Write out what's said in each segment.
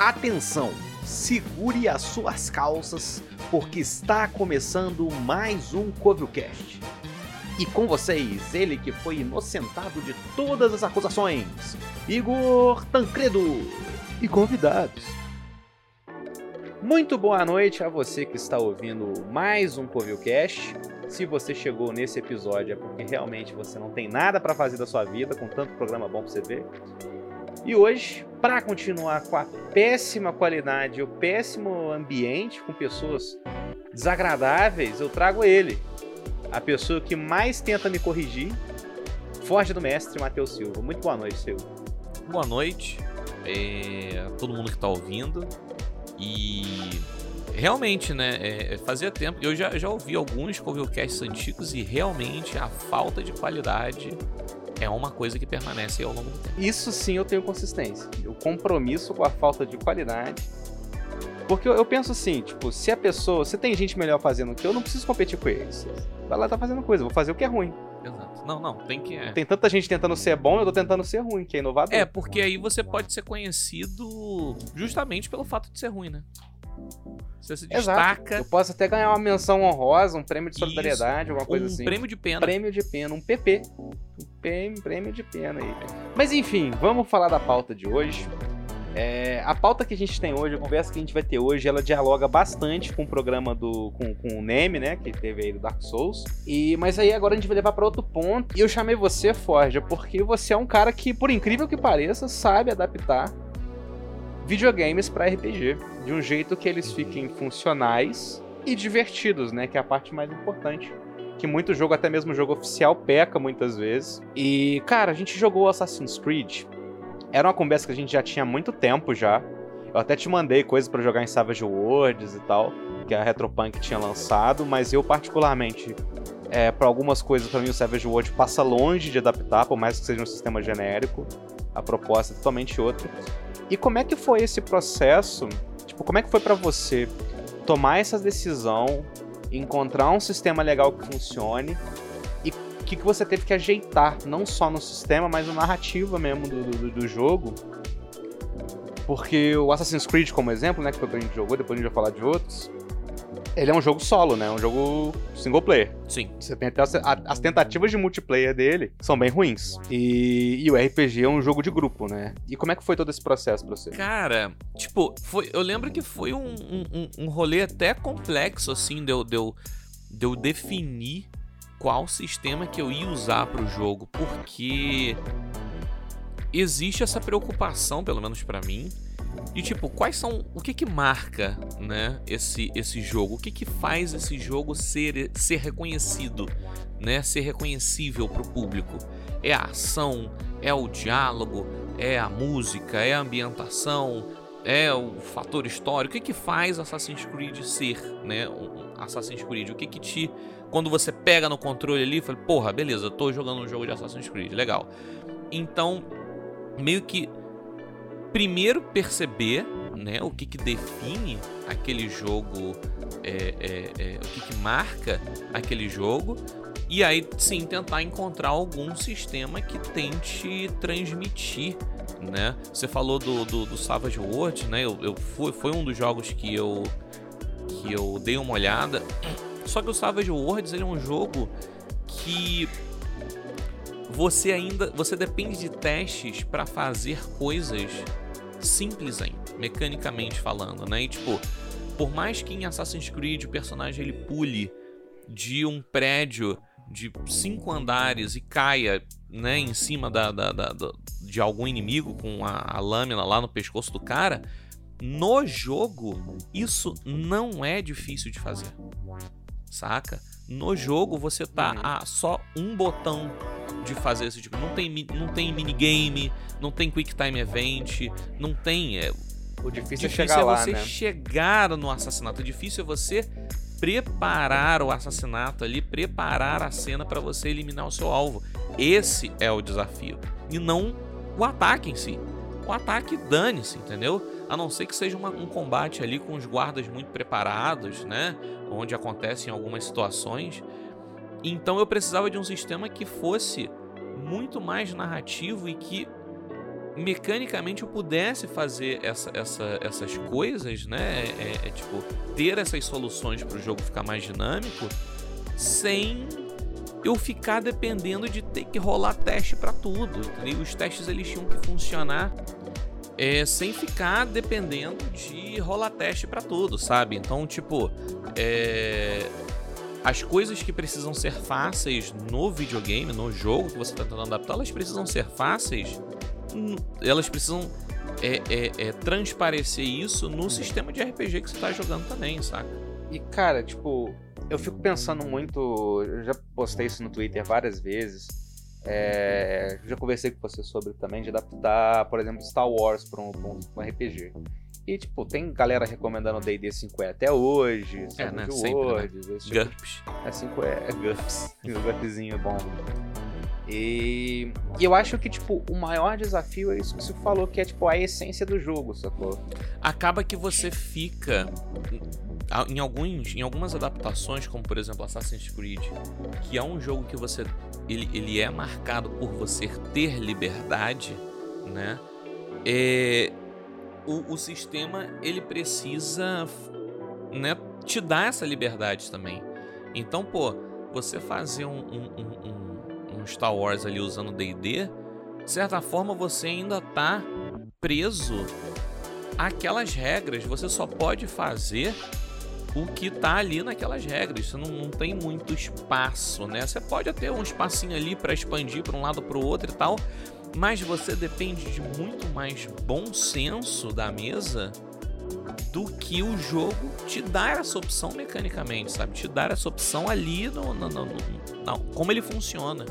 Atenção, segure as suas calças, porque está começando mais um Covilcast. E com vocês, ele que foi inocentado de todas as acusações, Igor Tancredo. E convidados. Muito boa noite a você que está ouvindo mais um Covilcast. Se você chegou nesse episódio é porque realmente você não tem nada para fazer da sua vida, com tanto programa bom para você ver. E hoje, para continuar com a péssima qualidade, o péssimo ambiente, com pessoas desagradáveis, eu trago ele, a pessoa que mais tenta me corrigir, Forte do Mestre, Matheus Silva. Muito boa noite, Silva. Boa noite é, a todo mundo que está ouvindo. E realmente, né? É, fazia tempo. Eu já, já ouvi alguns Covilcasts antigos e realmente a falta de qualidade é uma coisa que permanece ao longo do tempo. Isso sim eu tenho consistência. O compromisso com a falta de qualidade. Porque eu, eu, penso assim, tipo, se a pessoa. Se tem gente melhor fazendo que eu, não preciso competir com eles. Vai lá tá fazendo coisa, vou fazer o que é ruim. Exato. Não, não, tem que. É. Tem tanta gente tentando ser bom, eu tô tentando ser ruim, que é inovador. É, porque aí você pode ser conhecido justamente pelo fato de ser ruim, né? Você se destaca. Exato. Eu posso até ganhar uma menção honrosa, um prêmio de solidariedade, Isso. alguma coisa um assim. Um prêmio de pena. Prêmio de pena, um PP. Um prêmio de pena aí. Mas enfim, vamos falar da pauta de hoje. É, a pauta que a gente tem hoje, a conversa que a gente vai ter hoje, ela dialoga bastante com o programa do com, com o Neme, né, que teve aí do Dark Souls. E mas aí agora a gente vai levar para outro ponto. E eu chamei você, Forja, porque você é um cara que, por incrível que pareça, sabe adaptar videogames para RPG de um jeito que eles fiquem funcionais e divertidos, né, que é a parte mais importante que muito jogo, até mesmo jogo oficial, peca muitas vezes. E, cara, a gente jogou Assassin's Creed era uma conversa que a gente já tinha há muito tempo já. Eu até te mandei coisas para jogar em Savage Worlds e tal, que a Retropunk tinha lançado, mas eu particularmente, é, para algumas coisas, para mim o Savage World passa longe de adaptar, por mais que seja um sistema genérico. A proposta é totalmente outra. E como é que foi esse processo? Tipo, como é que foi para você tomar essa decisão, encontrar um sistema legal que funcione que, que você teve que ajeitar, não só no sistema, mas na narrativa mesmo do, do, do jogo. Porque o Assassin's Creed, como exemplo, né, que foi o que a gente jogou, depois a gente vai falar de outros, ele é um jogo solo, né? Um jogo single player. Sim. Você tem até as, as tentativas de multiplayer dele são bem ruins. E, e, o RPG é um jogo de grupo, né? E como é que foi todo esse processo pra você? Cara, tipo, foi, eu lembro que foi um, um, um rolê até complexo, assim, de eu, de eu, de eu definir qual sistema que eu ia usar para o jogo, porque existe essa preocupação, pelo menos para mim, de tipo, quais são, o que que marca, né, esse esse jogo? O que que faz esse jogo ser ser reconhecido, né, ser reconhecível para o público? É a ação, é o diálogo, é a música, é a ambientação, é o fator histórico. O que que faz Assassin's Creed ser, né, Assassin's Creed? O que que te quando você pega no controle ali, fala, porra, beleza, tô jogando um jogo de Assassin's Creed, legal. Então, meio que primeiro perceber, né, o que que define aquele jogo, é, é, é, o que que marca aquele jogo, e aí sim tentar encontrar algum sistema que tente transmitir, né? Você falou do, do, do Savage World, né? Eu, eu fui, foi um dos jogos que eu que eu dei uma olhada só que o Savage Worlds ele é um jogo que você ainda você depende de testes para fazer coisas simples ainda, mecanicamente falando, né? E tipo, por mais que em Assassin's Creed o personagem ele pule de um prédio de cinco andares e caia, né, em cima da, da, da, da de algum inimigo com a, a lâmina lá no pescoço do cara, no jogo isso não é difícil de fazer saca? No jogo você tá uhum. a só um botão de fazer esse tipo. Não tem, não tem minigame, não tem quick time event, não tem. É, o difícil, é difícil é chegar é lá, você né? chegar no assassinato. O difícil é você preparar o assassinato ali, preparar a cena para você eliminar o seu alvo. Esse é o desafio. E não o ataque em si. O ataque dane-se, entendeu? A não ser que seja uma, um combate ali com os guardas muito preparados, né? Onde acontecem algumas situações. Então eu precisava de um sistema que fosse muito mais narrativo e que mecanicamente eu pudesse fazer essa, essa, essas coisas, né? É, é, tipo, ter essas soluções para o jogo ficar mais dinâmico sem eu ficar dependendo de ter que rolar teste para tudo. Entendeu? Os testes eles tinham que funcionar é, sem ficar dependendo de rolar teste para tudo, sabe? Então, tipo, é, as coisas que precisam ser fáceis no videogame, no jogo que você está tentando adaptar, elas precisam ser fáceis. Elas precisam é, é, é, transparecer isso no sistema de RPG que você está jogando também, saca? E cara, tipo, eu fico pensando muito. Eu já postei isso no Twitter várias vezes. É, já conversei com você sobre também de adaptar, por exemplo, Star Wars para um, um, RPG. E, tipo, tem galera recomendando D&D 5E até hoje, é, né? Sempre, Words, né? tipo GURPS. É 5E, é GURPS. o GURPSzinho é bom. E, e, eu acho que, tipo, o maior desafio é isso que você falou, que é, tipo, a essência do jogo, sacou? Acaba que você fica em alguns em algumas adaptações como por exemplo Assassin's Creed que é um jogo que você ele, ele é marcado por você ter liberdade né é, o, o sistema ele precisa né, te dar essa liberdade também. Então, pô, você fazer um, um, um, um Star Wars ali usando D&D, de certa forma você ainda tá preso àquelas regras. Você só pode fazer o que tá ali naquelas regras. Você não, não tem muito espaço, né? Você pode ter um espacinho ali para expandir para um lado para o outro e tal, mas você depende de muito mais bom senso da mesa do que o jogo te dar essa opção mecanicamente, sabe? Te dar essa opção ali no, no, no, no como ele funciona.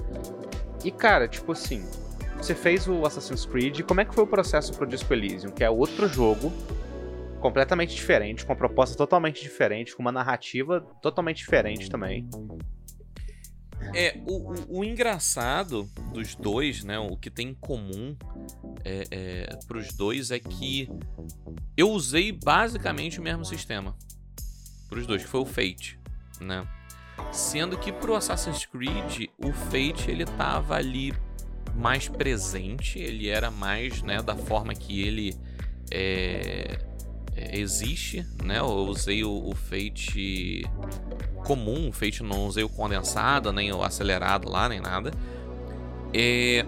E cara, tipo assim, você fez o Assassin's Creed, como é que foi o processo pro Disco Elysium, que é outro jogo completamente diferente, com uma proposta totalmente diferente, com uma narrativa totalmente diferente também. É, o, o, o, engraçado dos dois, né? O que tem em comum é, é, pros dois é que eu usei basicamente o mesmo sistema. Pros dois, que foi o Fate, né? Sendo que pro Assassin's Creed, o Fate ele tava ali mais presente, ele era mais, né, da forma que ele é, é, existe, né? Eu usei o, o Fate comum, o Fate não usei o condensado, nem o acelerado lá, nem nada. É,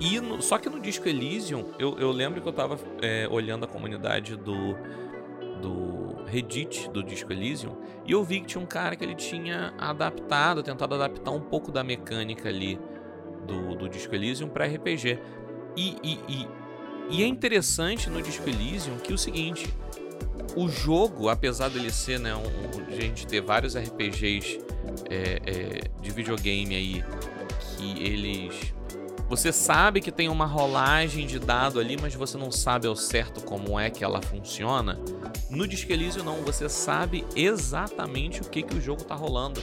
e no, só que no disco Elysium, eu, eu lembro que eu tava é, olhando a comunidade do, do Reddit do disco Elysium e eu vi que tinha um cara que ele tinha adaptado, tentado adaptar um pouco da mecânica ali do, do disco Elysium para RPG. E, e, e, e é interessante no disco Elysium que é o seguinte, o jogo, apesar dele ser, né, um, a gente ter vários RPGs é, é, de videogame aí que eles. Você sabe que tem uma rolagem de dado ali, mas você não sabe ao certo como é que ela funciona. No Disque Elysium não, você sabe exatamente o que, que o jogo tá rolando.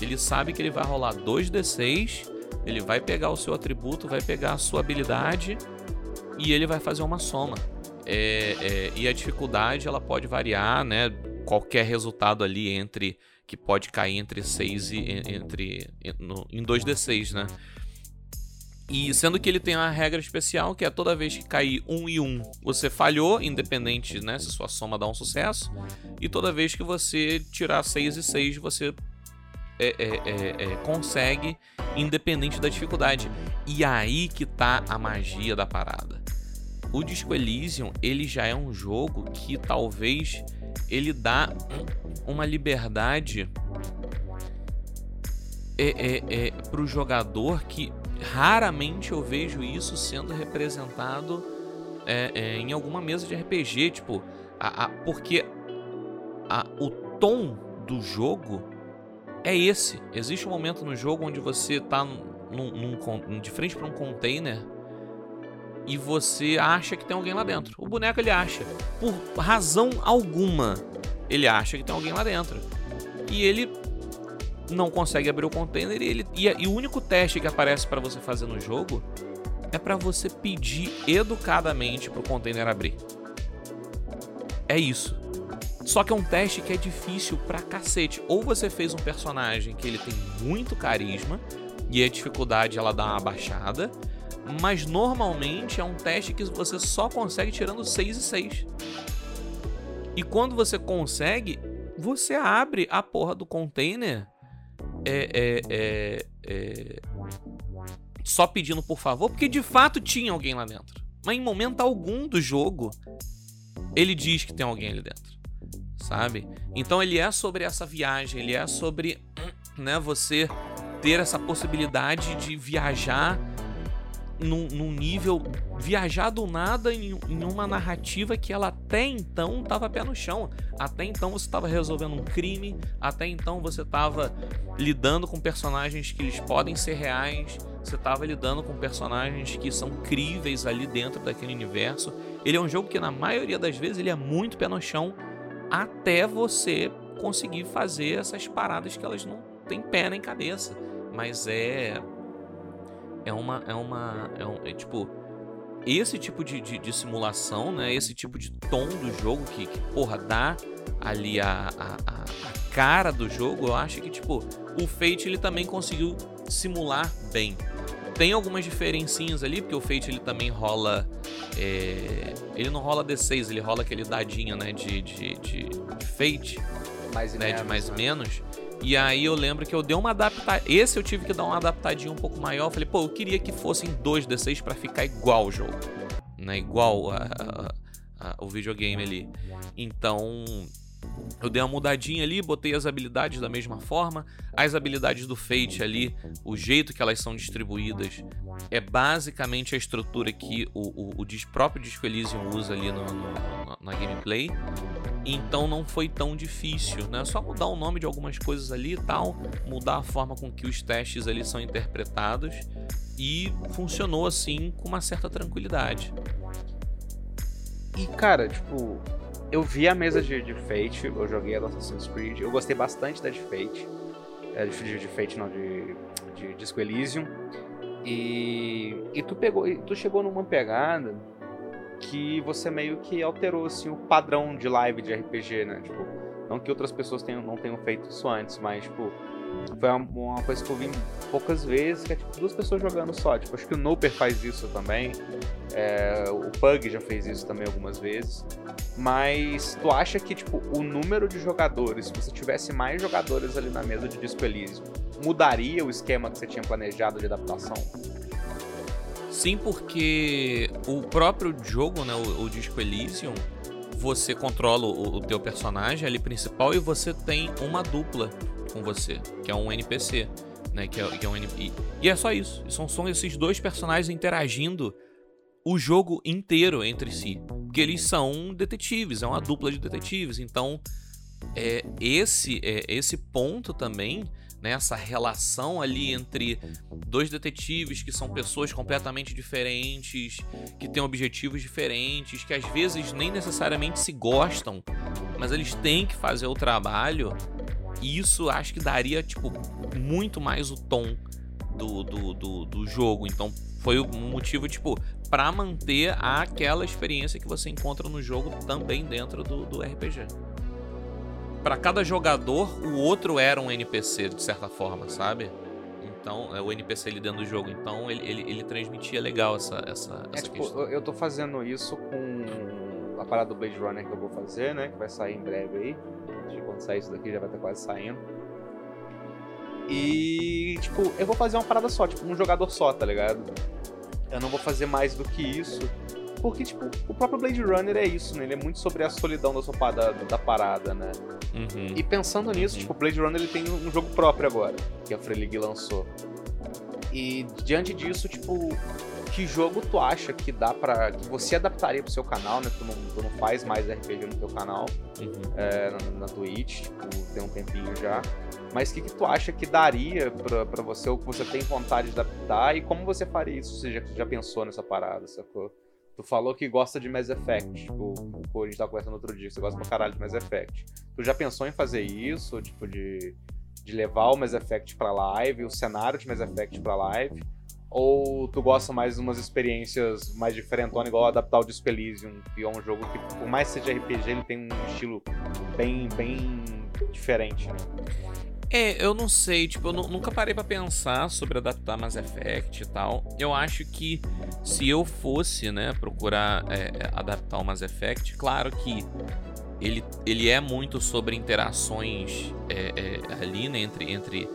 Ele sabe que ele vai rolar 2d6, ele vai pegar o seu atributo, vai pegar a sua habilidade e ele vai fazer uma soma. É, é, e a dificuldade ela pode variar, né? Qualquer resultado ali entre que pode cair entre 6 e entre em 2d6, né? E sendo que ele tem uma regra especial que é toda vez que cair 1 um e 1, um, você falhou, independente né, se sua soma dá um sucesso. E toda vez que você tirar 6 e 6, você é, é, é, é, consegue, independente da dificuldade. E aí que tá a magia da parada o Disco Elysium, ele já é um jogo que talvez ele dá uma liberdade é, é, é, para o jogador que raramente eu vejo isso sendo representado é, é, em alguma mesa de RPG, tipo, a, a, porque a, o tom do jogo é esse. Existe um momento no jogo onde você está num, num, de frente para um container e você acha que tem alguém lá dentro. O boneco ele acha, por razão alguma, ele acha que tem alguém lá dentro. E ele não consegue abrir o container e, ele, e, e o único teste que aparece para você fazer no jogo é para você pedir educadamente pro container abrir. É isso. Só que é um teste que é difícil pra cacete. Ou você fez um personagem que ele tem muito carisma e a dificuldade ela dá uma baixada, Mas normalmente é um teste que você só consegue tirando 6 e 6. E quando você consegue, você abre a porra do container é, é, é, é, só pedindo por favor, porque de fato tinha alguém lá dentro. Mas em momento algum do jogo, ele diz que tem alguém ali dentro. Sabe? Então ele é sobre essa viagem, ele é sobre né, você ter essa possibilidade de viajar num, num nível. viajar do nada em, em, uma narrativa que ela até então tava pé no chão. Até então você estava resolvendo um crime, até então você estava lidando com personagens que eles podem ser reais, você estava lidando com personagens que são críveis ali dentro daquele universo. Ele é um jogo que na maioria das vezes ele é muito pé no chão até você conseguir fazer essas paradas que elas não têm pé nem cabeça. Mas é é uma. É uma. É, um, é tipo. Esse tipo de, de, de, simulação, né? Esse tipo de tom do jogo que, que porra, dá ali a, a, a, cara do jogo, eu acho que, tipo, o Fate ele também conseguiu simular bem. Tem algumas diferencinhas ali, porque o Fate ele também rola. É... Ele não rola D6, ele rola aquele dadinho, né? De, de, de, de Fate. Mais e né, menos. De mais né? menos. E aí eu lembro que eu dei uma adaptada. Esse eu tive que dar uma adaptadinha um pouco maior. Eu falei, pô, eu queria que fossem 2D6 para ficar igual o jogo. Né? Igual a, a, a, o videogame ali. Então. Eu dei uma mudadinha ali, botei as habilidades da mesma forma. As habilidades do Fate ali, o jeito que elas são distribuídas, é basicamente a estrutura que o, o, o próprio Disco Elysium usa ali no, no, na gameplay. Então não foi tão difícil, né? Só mudar o nome de algumas coisas ali e tal, mudar a forma com que os testes ali são interpretados e funcionou assim com uma certa tranquilidade. E cara, tipo, eu vi a mesa de, de Fate, eu joguei a do Assassin's Creed, eu gostei bastante da de Fate. É, de, de Fate não, de, de Disco Elysium. E, e tu pegou, tu chegou numa pegada que você meio que alterou assim, o padrão de live de RPG, né? Tipo, não que outras pessoas tenham, não tenham feito isso antes, mas tipo, foi uma, uma, coisa que eu vi poucas vezes, que é tipo duas pessoas jogando só. Tipo, acho que o Noper faz isso também. É, o Pug já fez isso também algumas vezes. Mas tu acha que, tipo, o número de jogadores, se você tivesse mais jogadores ali na mesa de Disco Elysium, mudaria o esquema que você tinha planejado de adaptação? Sim, porque o próprio jogo, né, o, o Disco Elysium, você controla o, o teu personagem ali principal e você tem uma dupla com você, que é um NPC, né, que é, que é um NPC. E é só isso, são, são esses dois personagens interagindo o jogo inteiro entre si, porque eles são detetives, é uma dupla de detetives, então é esse é, esse ponto também né, essa relação ali entre dois detetives que são pessoas completamente diferentes, que têm objetivos diferentes, que às vezes nem necessariamente se gostam, mas eles têm que fazer o trabalho. E isso acho que daria tipo muito mais o tom do, do, do, do jogo. Então foi um motivo tipo para manter aquela experiência que você encontra no jogo também dentro do, do RPG para cada jogador, o outro era um NPC, de certa forma, sabe? Então, é o NPC ali dentro do jogo. Então, ele, ele, ele transmitia legal essa, essa, é, essa tipo, questão. eu tô fazendo isso com a parada do Blade Runner que eu vou fazer, né? Que vai sair em breve aí. Acho que quando sair isso daqui já vai estar quase saindo. E, tipo, eu vou fazer uma parada só, tipo, um jogador só, tá ligado? Eu não vou fazer mais do que isso. Porque, tipo, o próprio Blade Runner é isso, né? Ele é muito sobre a solidão da, sua, da, da parada, né? Uhum. E pensando nisso, Uhum. tipo, o Blade Runner ele tem um jogo próprio agora, que a Free League lançou. E diante disso, tipo, que jogo tu acha que dá para que você adaptaria pro seu canal, né? Tu não, tu não faz mais RPG no teu canal, Uhum. é, na, na Twitch, tipo, tem um tempinho já. Mas o que, que tu acha que daria pra, pra você, ou que você tem vontade de adaptar, e como você faria isso? Você já, já pensou nessa parada, sacou? Tu falou que gosta de Mass Effect, tipo, pô, a gente tava conversando outro dia, que você gosta pra caralho de Mass Effect. Tu já pensou em fazer isso, tipo, de, de levar o Mass Effect pra live, o cenário de Mass Effect pra live? Ou tu gosta mais de umas experiências mais diferentonas, igual adaptar o Disco Elysium, que é um jogo que, por mais que seja RPG, ele tem um estilo bem, bem diferente, né? É, eu não sei, tipo, eu nunca parei para pensar sobre adaptar Mass Effect e tal. Eu acho que se eu fosse, né, procurar é, é adaptar o Mass Effect, claro que ele, ele é muito sobre interações é, é, ali, né, entre, entre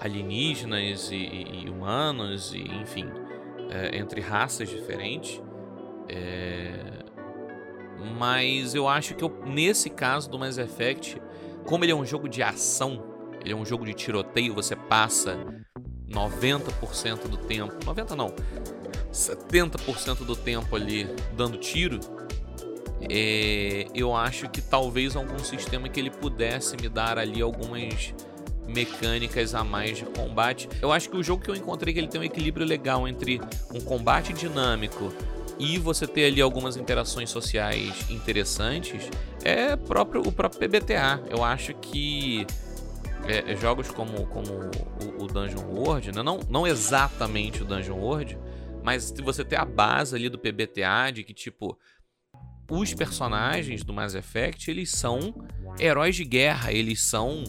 alienígenas e, e humanos, e enfim, é, entre raças diferentes. É, mas eu acho que eu, nesse caso do Mass Effect, como ele é um jogo de ação, ele é um jogo de tiroteio, você passa 90% do tempo, 90 não, 70% do tempo ali dando tiro, é, eu acho que talvez algum sistema que ele pudesse me dar ali algumas mecânicas a mais de combate. Eu acho que o jogo que eu encontrei que ele tem um equilíbrio legal entre um combate dinâmico e você ter ali algumas interações sociais interessantes é próprio, o próprio PBTA. Eu acho que é, é, jogos como, como o, o Dungeon World, né? não, não exatamente o Dungeon World, mas se você ter a base ali do PBTA de que, tipo, os personagens do Mass Effect, eles são heróis de guerra, eles são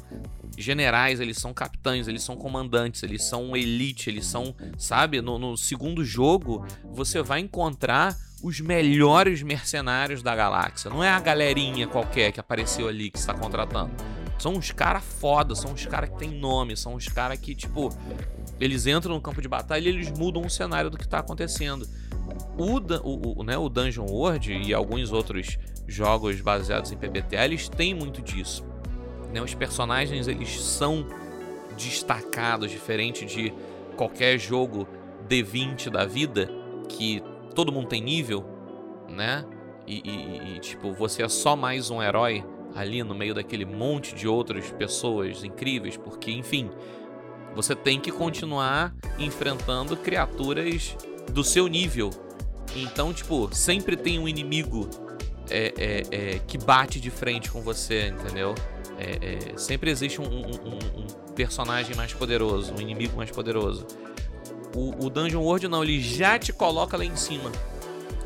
generais, eles são capitães, eles são comandantes, eles são elite, eles são, sabe? No, no segundo jogo, você vai encontrar os melhores mercenários da galáxia. Não é a galerinha qualquer que apareceu ali que está contratando. São uns caras foda, são uns caras que tem nome, são uns caras que, tipo, eles entram no campo de batalha e eles mudam o cenário do que está acontecendo. O, o, né, o Dungeon World e alguns outros jogos baseados em PBTA, eles têm muito disso. Né? Os personagens eles são destacados, diferente de qualquer jogo D20 da vida, que todo mundo tem nível, né? E, e, e, tipo, você é só mais um herói ali no meio daquele monte de outras pessoas incríveis, porque, enfim, você tem que continuar enfrentando criaturas do seu nível. Então, tipo, sempre tem um inimigo é, é, é, que bate de frente com você, entendeu? É, é, sempre existe um, um, um, personagem mais poderoso, um inimigo mais poderoso. O, o Dungeon World não, ele já te coloca lá em cima,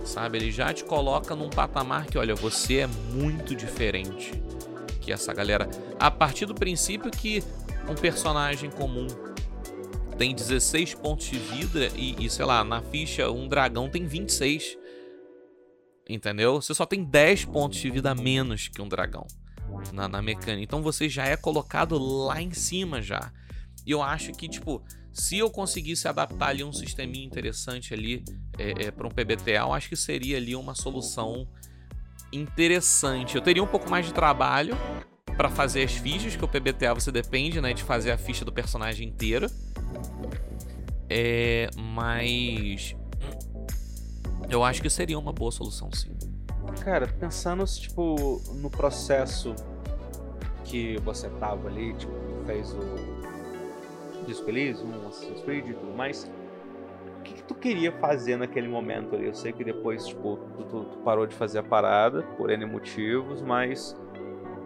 sabe? Ele já te coloca num patamar que, olha, você é muito diferente que essa galera. A partir do princípio que um personagem comum tem 16 pontos de vida e, e, sei lá, na ficha um dragão tem 26. Entendeu? Você só tem 10 pontos de vida menos que um dragão na, na mecânica. Então você já é colocado lá em cima já. E eu acho que, tipo, se eu conseguisse adaptar ali um sisteminha interessante ali é, é, para um PBTA, eu acho que seria ali uma solução interessante. Eu teria um pouco mais de trabalho para fazer as fichas, que o PBTA você depende, né, de fazer a ficha do personagem inteiro. É, mas eu acho que seria uma boa solução, sim. Cara, pensando tipo no processo que você tava ali, tipo, fez o Disco Elysium, Assassin's Creed e tudo mais, o que, que, tu queria fazer naquele momento ali? Eu sei que depois, tipo, tu, tu, tu, parou de fazer a parada por N motivos, mas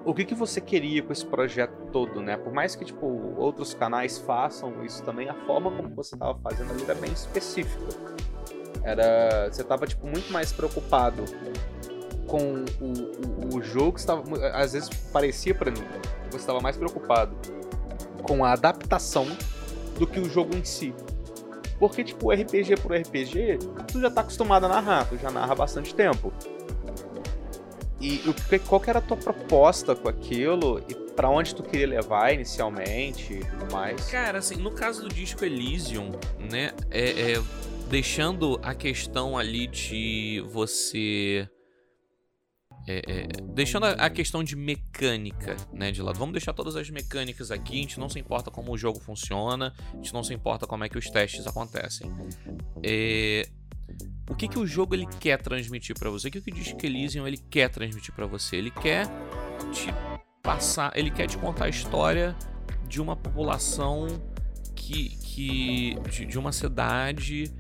o que, que você queria com esse projeto todo, né? Por mais que, tipo, outros canais façam isso também, a forma como você tava fazendo ali era bem específica. Era... Você tava, tipo, muito mais preocupado com o, o, o jogo, estava, às vezes parecia para mim que você estava mais preocupado com a adaptação do que o jogo em si. Porque, tipo, RPG por RPG, tu já tá acostumado a narrar, tu já narra bastante tempo. E qual que era a tua proposta com aquilo e para onde tu queria levar inicialmente e tudo mais? Cara, assim, no caso do disco Elysium, né, é, é deixando a questão ali de você é, é, deixando a, questão de mecânica né, de lado, vamos deixar todas as mecânicas aqui. A gente não se importa como o jogo funciona, a gente não se importa como é que os testes acontecem. É, o que, que o jogo ele quer transmitir para você? O que, que o Disc Elysium ele quer transmitir para você? Ele quer te passar, ele quer te contar a história de uma população que, que de, de uma cidade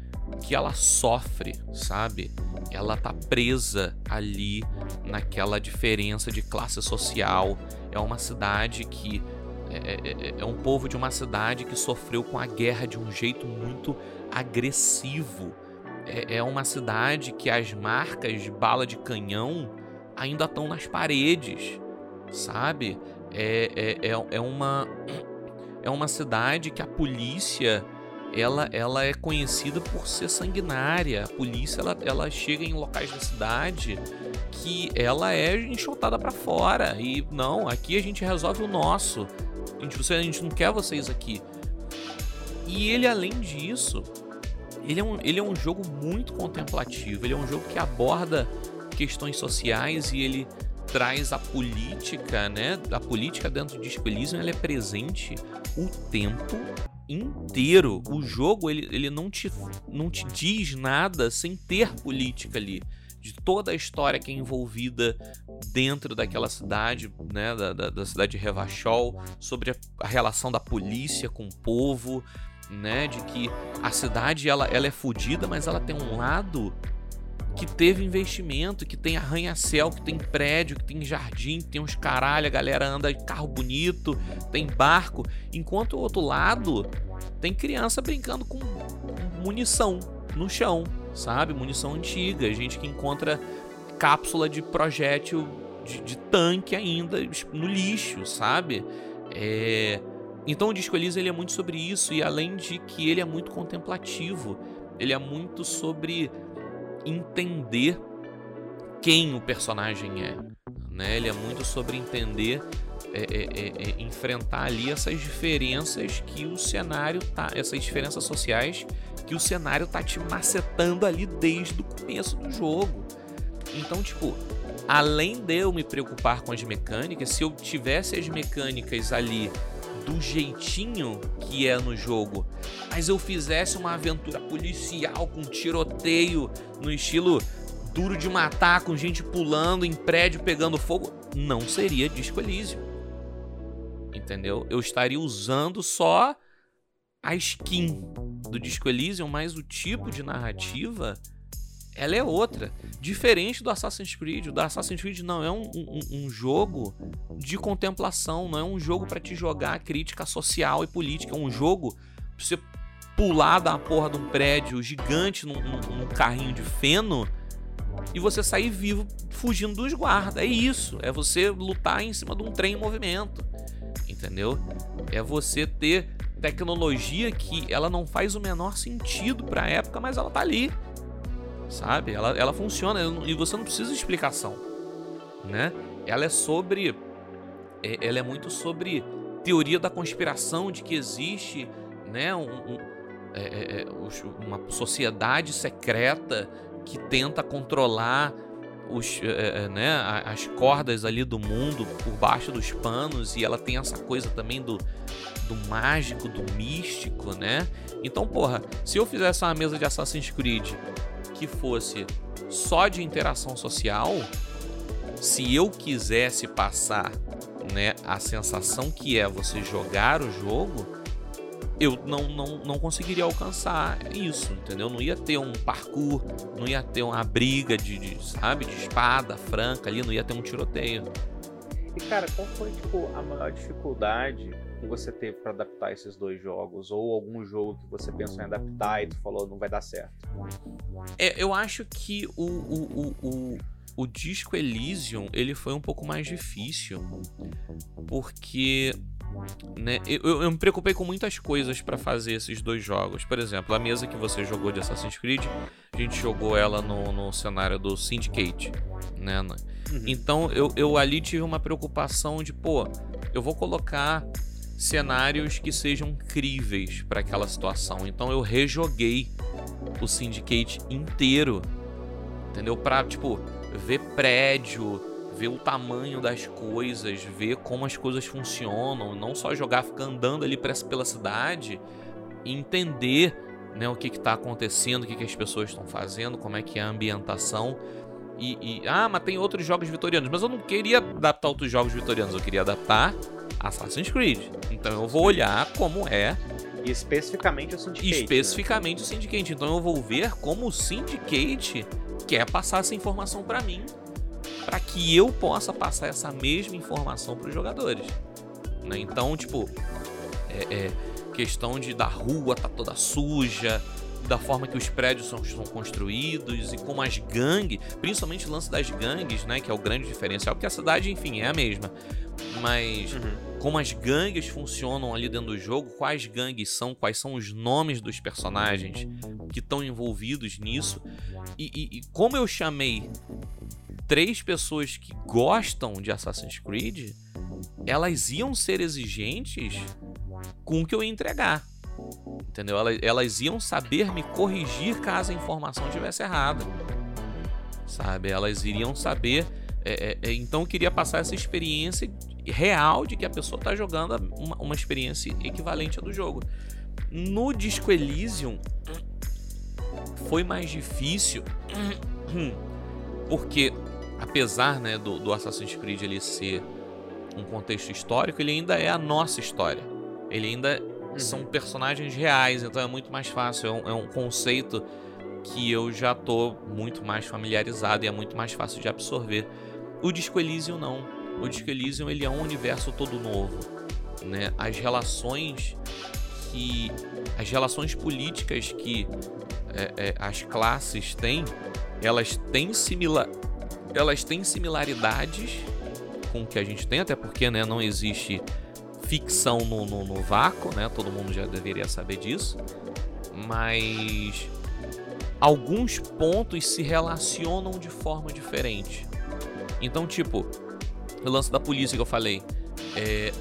que ela sofre, sabe? Ela tá presa ali naquela diferença de classe social. É uma cidade que é, é, é, é, um povo de uma cidade que sofreu com a guerra de um jeito muito agressivo. É, é uma cidade que as marcas de bala de canhão ainda estão nas paredes, sabe? É, é, é, é uma é uma cidade que a polícia ela, ela é conhecida por ser sanguinária. A polícia ela, ela chega em locais da cidade que ela é enxotada para fora. E não, aqui a gente resolve o nosso. A gente, a gente não quer vocês aqui. E ele, além disso, ele é, um, ele é um jogo muito contemplativo. Ele é um jogo que aborda questões sociais e ele traz a política, né? A política dentro de Disco ela é presente o tempo inteiro. O jogo ele, ele não, te, não te diz nada sem ter política ali. De toda a história que é envolvida dentro daquela cidade, né, da, da, da cidade de Revachol, sobre a, a, relação da polícia com o povo, né, de que a cidade ela, ela é fodida, mas ela tem um lado que teve investimento, que tem arranha-céu, que tem prédio, que tem jardim, que tem uns caralho, a galera anda de carro bonito, tem barco, enquanto o outro lado tem criança brincando com munição no chão, sabe? Munição antiga, gente que encontra cápsula de projétil de, de tanque ainda no lixo, sabe? É... Então o Disco Elysium ele é muito sobre isso e além de que ele é muito contemplativo, ele é muito sobre entender quem o personagem é. Né? Ele é muito sobre entender, é, é, é, é, enfrentar ali essas diferenças que o cenário tá, essas diferenças sociais que o cenário tá te macetando ali desde o começo do jogo. Então, tipo, além de eu me preocupar com as mecânicas, se eu tivesse as mecânicas ali do jeitinho que é no jogo, mas eu fizesse uma aventura policial com tiroteio no estilo duro de matar, com gente pulando em prédio pegando fogo, não seria Disco Elysium. Entendeu? Eu estaria usando só a skin do Disco Elysium, mas o tipo de narrativa ela é outra. Diferente do Assassin's Creed. O Assassin's Creed não é um, um, um jogo de contemplação, não é um jogo para te jogar crítica social e política. É um jogo pra você pular da porra de um prédio gigante num, num, num carrinho de feno e você sair vivo fugindo dos guardas. É isso. É você lutar em cima de um trem em movimento. Entendeu? É você ter tecnologia que ela não faz o menor sentido para a época, mas ela tá ali sabe? Ela, ela funciona e você não precisa de explicação, né? Ela é sobre, é, ela é muito sobre teoria da conspiração de que existe, né? Um, um, é, é, é uma sociedade secreta que tenta controlar os, é, é, né, as cordas ali do mundo por baixo dos panos e ela tem essa coisa também do, do mágico, do místico, né? Então, porra, se eu fizesse uma mesa de Assassin's Creed que fosse só de interação social, se eu quisesse passar né, a sensação que é você jogar o jogo, eu não, não, não conseguiria alcançar isso, entendeu? Não ia ter um parkour, não ia ter uma briga de, de sabe, de espada franca ali, não ia ter um tiroteio. E cara, qual foi tipo a maior dificuldade que você teve para adaptar esses dois jogos? Ou algum jogo que você pensou em adaptar e tu falou não vai dar certo? É, eu acho que o, o, o, o, o Disco Elysium ele foi um pouco mais difícil. Porque né, eu, eu me preocupei com muitas coisas para fazer esses dois jogos. Por exemplo, a mesa que você jogou de Assassin's Creed, a gente jogou ela no, no cenário do Syndicate. Né? Uhum. Então eu, eu ali tive uma preocupação de, pô, eu vou colocar cenários que sejam críveis para aquela situação. Então eu rejoguei o Syndicate inteiro, entendeu? Para tipo ver prédio, ver o tamanho das coisas, ver como as coisas funcionam, não só jogar, ficar andando ali pela cidade entender né, o que está acontecendo, o que, que as pessoas estão fazendo, como é que é a ambientação. E, e, ah, mas tem outros jogos vitorianos. Mas eu não queria adaptar outros jogos vitorianos, eu queria adaptar Assassin's Creed. Então eu vou olhar como é. E especificamente o Syndicate. Né? Especificamente né? o Syndicate. Então eu vou ver como o Syndicate quer passar essa informação para mim, para que eu possa passar essa mesma informação para os jogadores. Né? Então, tipo, é, é, questão de da rua tá toda suja, da forma que os prédios são, são construídos e como as gangues, principalmente o lance das gangues, né, que é o grande diferencial, porque a cidade, enfim, é a mesma. Mas uhum como as gangues funcionam ali dentro do jogo, quais gangues são, quais são os nomes dos personagens que estão envolvidos nisso. E, e, e, como eu chamei três pessoas que gostam de Assassin's Creed, elas iam ser exigentes com o que eu ia entregar. Entendeu? Elas, elas iam saber me corrigir caso a informação estivesse errada. Sabe? Elas iriam saber. É, é, é então eu queria passar essa experiência real de que a pessoa está jogando uma, uma experiência equivalente à do jogo. No Disco Elysium foi mais difícil porque apesar né, do, do Assassin's Creed ele ser um contexto histórico, ele ainda é a nossa história. Ele ainda uhum. são personagens reais, então é muito mais fácil. É um, é um, conceito que eu já tô muito mais familiarizado e é muito mais fácil de absorver. O Disco Elysium não. O Disco Elysium ele é um universo todo novo, né? As relações que as relações políticas que é, é, as classes têm, elas têm similar elas têm similaridades com o que a gente tem, até porque né, não existe ficção no, no, no vácuo, né? Todo mundo já deveria saber disso. Mas alguns pontos se relacionam de forma diferente. Então, tipo, o lance da polícia que eu falei. É,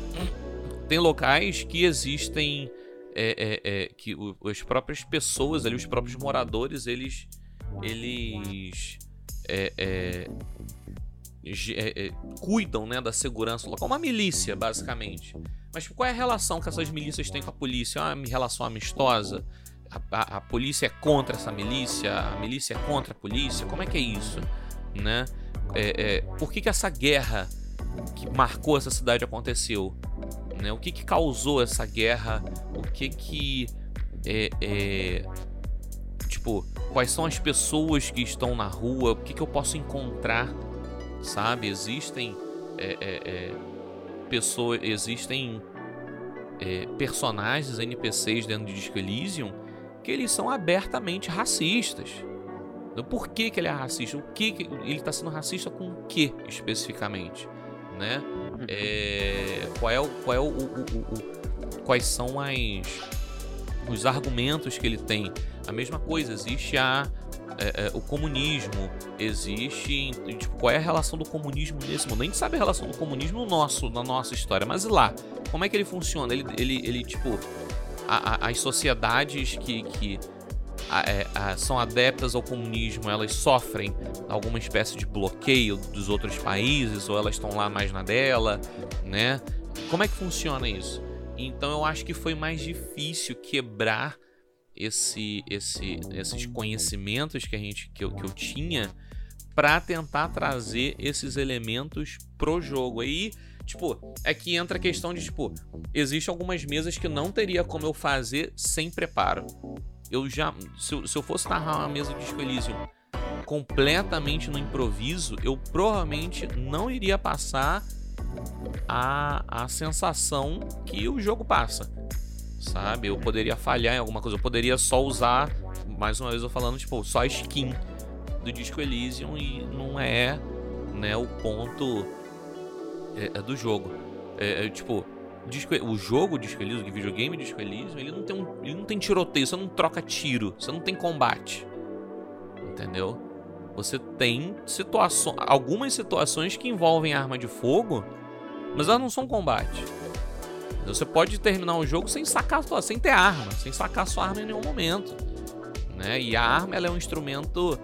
tem locais que existem. É, é, é que o, as próprias pessoas ali, os próprios moradores, eles. Eles. É, é, cuidam né, da segurança local. Uma milícia, basicamente. Mas qual é a relação que essas milícias têm com a polícia? É uma relação amistosa? A, a, a, polícia é contra essa milícia? A milícia é contra a polícia? Como é que é isso? Né? É, é, por que, que essa guerra que marcou essa cidade aconteceu? Né? O que, que causou essa guerra? O que que. É, é, tipo, quais são as pessoas que estão na rua? O que, que eu posso encontrar? Sabe? Existem. É, é, é pessoas, existem é, personagens, NPCs dentro de Disco Elysium que eles são abertamente racistas. Então, por que, que ele é racista? O que, que ele está sendo racista com o que especificamente? Né? Uhum. É, qual é o, qual é o, o, o, quais são as os argumentos que ele tem? A mesma coisa, existe a é, é, o comunismo existe. Tipo, qual é a relação do comunismo nesse mundo? A gente sabe a relação do comunismo no nosso, na nossa história, mas e lá? Como é que ele funciona? Ele, ele, ele tipo, a, a, as sociedades que, que é, são adeptas ao comunismo, elas sofrem alguma espécie de bloqueio dos outros países ou elas estão lá mais na dela, né? Como é que funciona isso? Então eu acho que foi mais difícil quebrar esse, esse, esses conhecimentos que a gente que eu, que eu tinha para tentar trazer esses elementos pro jogo. Aí, tipo, é que entra a questão de tipo, existe algumas mesas que não teria como eu fazer sem preparo. Eu já, se eu, se eu fosse narrar uma mesa de Disco Elysium completamente no improviso, eu provavelmente não iria passar a, a sensação que o jogo passa sabe? Eu poderia falhar em alguma coisa, eu poderia só usar, mais uma vez eu falando, tipo, só a skin do Disco Elysium e não é, né, o ponto é, é do jogo. É, é, tipo, Disco, o jogo Disco Elysium, o videogame Disco Elysium, ele não tem um, ele não tem tiroteio, você não troca tiro, você não tem combate. Entendeu? Você tem situações, algumas situações que envolvem arma de fogo, mas elas não são combate. Você pode terminar o jogo sem sacar sua, sem ter arma, sem sacar sua arma em nenhum momento, né? E a arma ela é um instrumento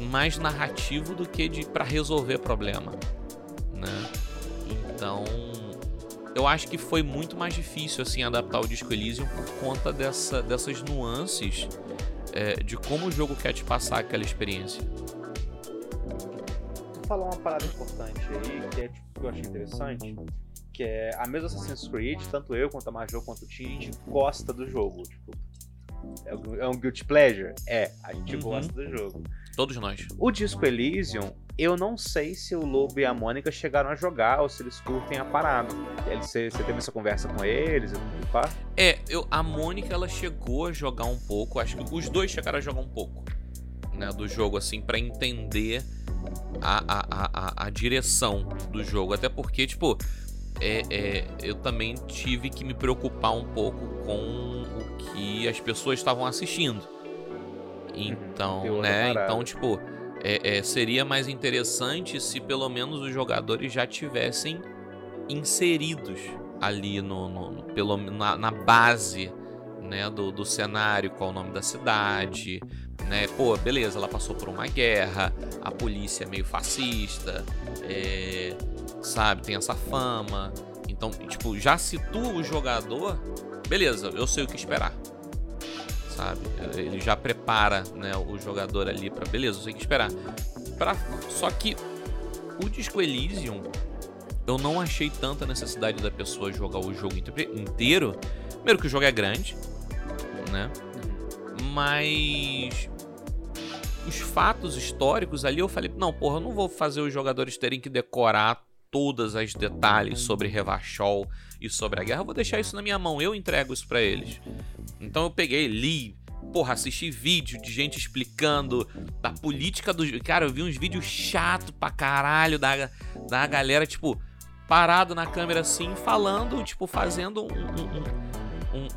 mais narrativo do que de para resolver problema, né? Então, eu acho que foi muito mais difícil assim adaptar o Disco Elysium por conta dessa, dessas nuances é, de como o jogo quer te passar aquela experiência. Vou falar uma parada importante aí que é tipo, que eu achei interessante que é a mesma Assassin's Creed, tanto eu quanto a Major quanto o Tim, a gente gosta do jogo. Tipo, é, um é guilty pleasure? É, a gente uhum. gosta do jogo. Todos nós. O Disco Elysium, eu não sei se o Lobo e a Mônica chegaram a jogar ou se eles curtem a parada. Você, você teve essa conversa com eles? Pá? É, eu, a Mônica ela chegou a jogar um pouco, acho que os dois chegaram a jogar um pouco né, do jogo, assim, para entender a, a, a, a direção do jogo. Até porque, tipo, é, é, eu também tive que me preocupar um pouco com o que as pessoas estavam assistindo. Então, Uhum. né? Parada. Então, tipo, é, é, seria mais interessante se pelo menos os jogadores já tivessem inseridos ali no, no- no- pelo, na, na base né, do, do cenário, qual o nome da cidade, né? Pô, beleza, ela passou por uma guerra, a polícia é meio fascista, é, sabe, tem essa fama. Então, tipo, já situa o jogador, beleza, eu sei o que esperar. Sabe? Ele já prepara, né, o jogador ali para beleza, sei o que esperar. Pra, só que o Disco Elysium, eu não achei tanta necessidade da pessoa jogar o jogo inte- inteiro. Primeiro que o jogo é grande, né? Mas os fatos históricos ali eu falei, não, porra, eu não vou fazer os jogadores terem que decorar todas as detalhes sobre Revachol e sobre a guerra, eu vou deixar isso na minha mão, eu entrego isso pra eles. Então eu peguei, li, porra, assisti vídeo de gente explicando da política do jogo. Cara, eu vi uns vídeos chato pra caralho da, da galera, tipo, parado na câmera assim, falando, tipo, fazendo um. um- um- Um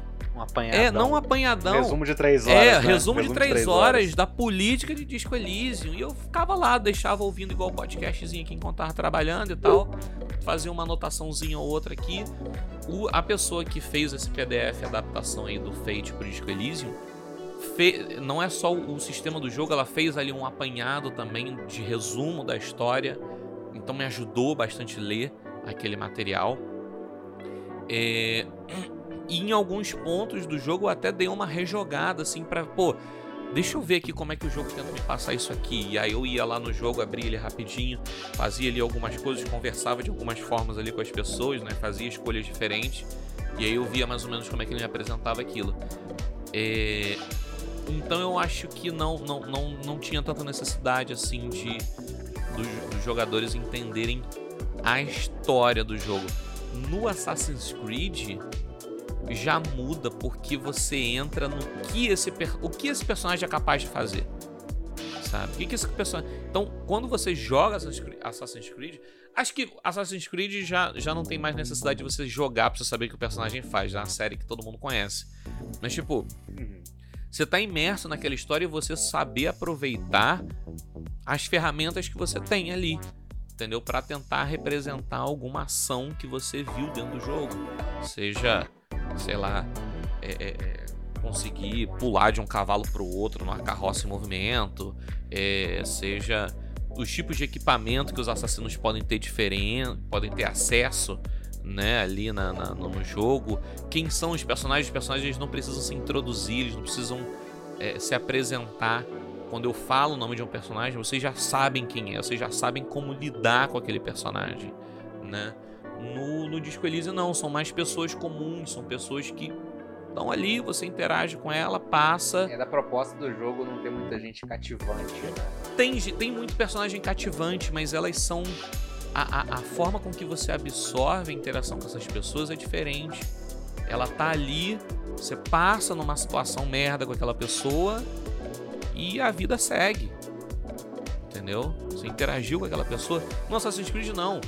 apanhadão. é, não um apanhadão. Resumo de três horas. É, né? resumo de três horas da política de Disco Elysium. E eu ficava lá, deixava ouvindo igual podcastzinho aqui enquanto tava trabalhando e tal. Fazia uma anotaçãozinha ou outra aqui. O- a pessoa que fez esse PDF adaptação aí do Fate pro Disco Elysium, fe- não é só o, o sistema do jogo, ela fez ali um apanhado também de resumo da história. Então me ajudou bastante a ler aquele material. É, e em alguns pontos do jogo eu até dei uma rejogada assim pra, pô, deixa eu ver aqui como é que o jogo tenta me passar isso aqui. E aí eu ia lá no jogo, abria ele rapidinho, fazia ali algumas coisas, conversava de algumas formas ali com as pessoas, né? Fazia escolhas diferentes. E aí eu via mais ou menos como é que ele me apresentava aquilo. É, Então eu acho que não, não, não, não tinha tanta necessidade assim de dos, dos jogadores entenderem a história do jogo. No Assassin's Creed já muda porque você entra no que esse o que esse personagem é capaz de fazer. Sabe? O que, que esse personagem. Então, quando você joga Assassin's Creed, acho que Assassin's Creed já, já não tem mais necessidade de você jogar pra você saber o que o personagem faz. É uma série que todo mundo conhece. Mas, tipo, Uhum. você tá imerso naquela história e você saber aproveitar as ferramentas que você tem ali, entendeu? Pra tentar representar alguma ação que você viu dentro do jogo, seja, sei lá, é, é, é, conseguir pular de um cavalo pro outro numa carroça em movimento, é, seja os tipos de equipamento que os assassinos podem ter diferente, podem ter acesso, né, ali na, na- no jogo quem são os personagens. Os personagens não precisam se introduzir, eles não precisam é, se apresentar. Quando eu falo o nome de um personagem, vocês já sabem quem é, vocês já sabem como lidar com aquele personagem, né? No, no Disco Elysium não, são mais pessoas comuns, são pessoas que estão ali, você interage com ela, passa. É da proposta do jogo não ter muita gente cativante, né? Tem, tem muito personagem cativante, mas elas são. A, a, a forma com que você absorve a interação com essas pessoas é diferente. Ela tá ali, você passa numa situação merda com aquela pessoa e a vida segue. Entendeu? Você interagiu com aquela pessoa. No Assassin's Creed, não.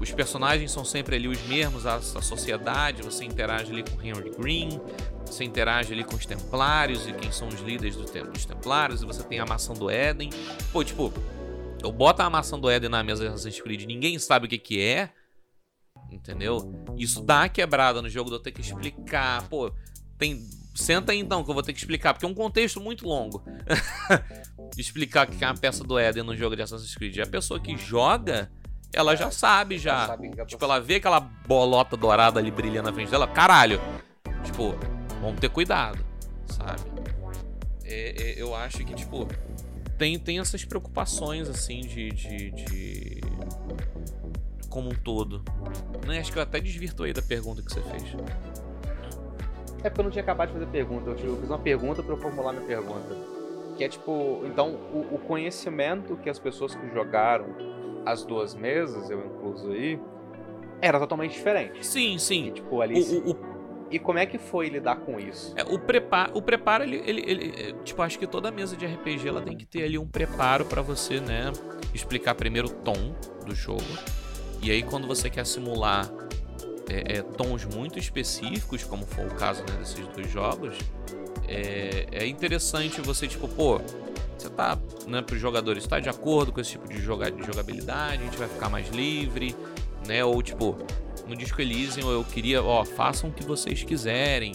Os personagens são sempre ali os mesmos, a, a sociedade, você interage ali com Henry Green, você interage ali com os Templários e quem são os líderes do tem- dos Templários, e você tem a maçã do Éden. Pô, tipo, eu boto a maçã do Éden na mesa do Assassin's Creed, ninguém sabe o que que é, entendeu? Isso dá uma quebrada no jogo de eu ter que explicar. Pô, tem. Senta aí então que eu vou ter que explicar, porque é um contexto muito longo. explicar o que é uma peça do Éden no jogo de Assassin's Creed. A pessoa que joga, ela já sabe já. sabe Tipo, ela vê aquela bolota dourada ali brilhando na frente dela, caralho. Tipo, vamos ter cuidado, sabe? É, é, eu acho que, tipo, tem, tem essas preocupações, assim, de, de, de- Como um todo. Né? Acho que eu até desvirtuei da pergunta que você fez. É porque eu não tinha acabado de fazer pergunta. Eu, eu fiz uma pergunta pra eu formular minha pergunta. Que é tipo, então, o, o conhecimento que as pessoas que jogaram as duas mesas, eu incluso aí, era totalmente diferente. Sim, E, sim. tipo, ali. O, o, E como é que foi lidar com isso? é, o preparo, o preparo ele, ele, ele- é, tipo, acho que toda mesa de RPG ela tem que ter ali um preparo pra você, né, explicar primeiro o tom do jogo. E aí quando você quer simular é, é, tons muito específicos, como foi o caso né, desses dois jogos, é, é interessante você, tipo, pô, você tá, né, para os jogadores, está de acordo com esse tipo de, de jogabilidade, a gente vai ficar mais livre, né? Ou tipo, no Disco Elysium eu queria, ó, façam o que vocês quiserem.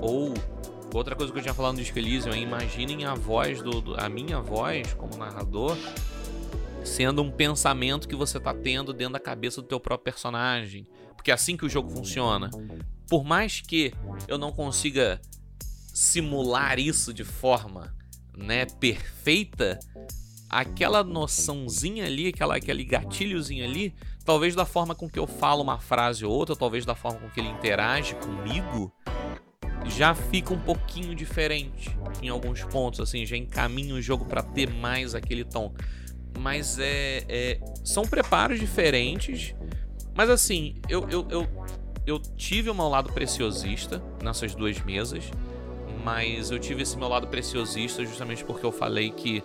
Ou outra coisa que eu tinha falado no Disco Elysium é imaginem a voz do, do a minha voz como narrador sendo um pensamento que você tá tendo dentro da cabeça do teu próprio personagem, porque é assim que o jogo funciona. Por mais que eu não consiga simular isso de forma, né, perfeita, aquela noçãozinha ali, aquela, aquele gatilhozinho ali, talvez da forma com que eu falo uma frase ou outra, talvez da forma com que ele interage comigo, já fica um pouquinho diferente em alguns pontos, assim, já encaminha o jogo para ter mais aquele tom. Mas é, é, são preparos diferentes, mas assim, eu, eu, eu, eu tive o meu lado preciosista nessas duas mesas, mas eu tive esse meu lado preciosista justamente porque eu falei que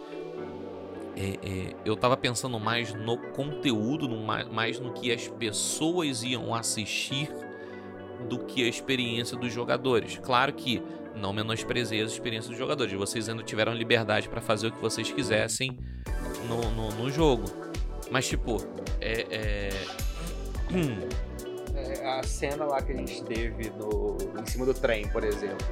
é, é, eu tava pensando mais no conteúdo, no, mais no que as pessoas iam assistir do que a experiência dos jogadores. Claro que não menosprezei as experiências dos jogadores, vocês ainda tiveram liberdade para fazer o que vocês quisessem no, no, no jogo. Mas, tipo, é, é... é. A cena lá que a gente teve no, em cima do trem, por exemplo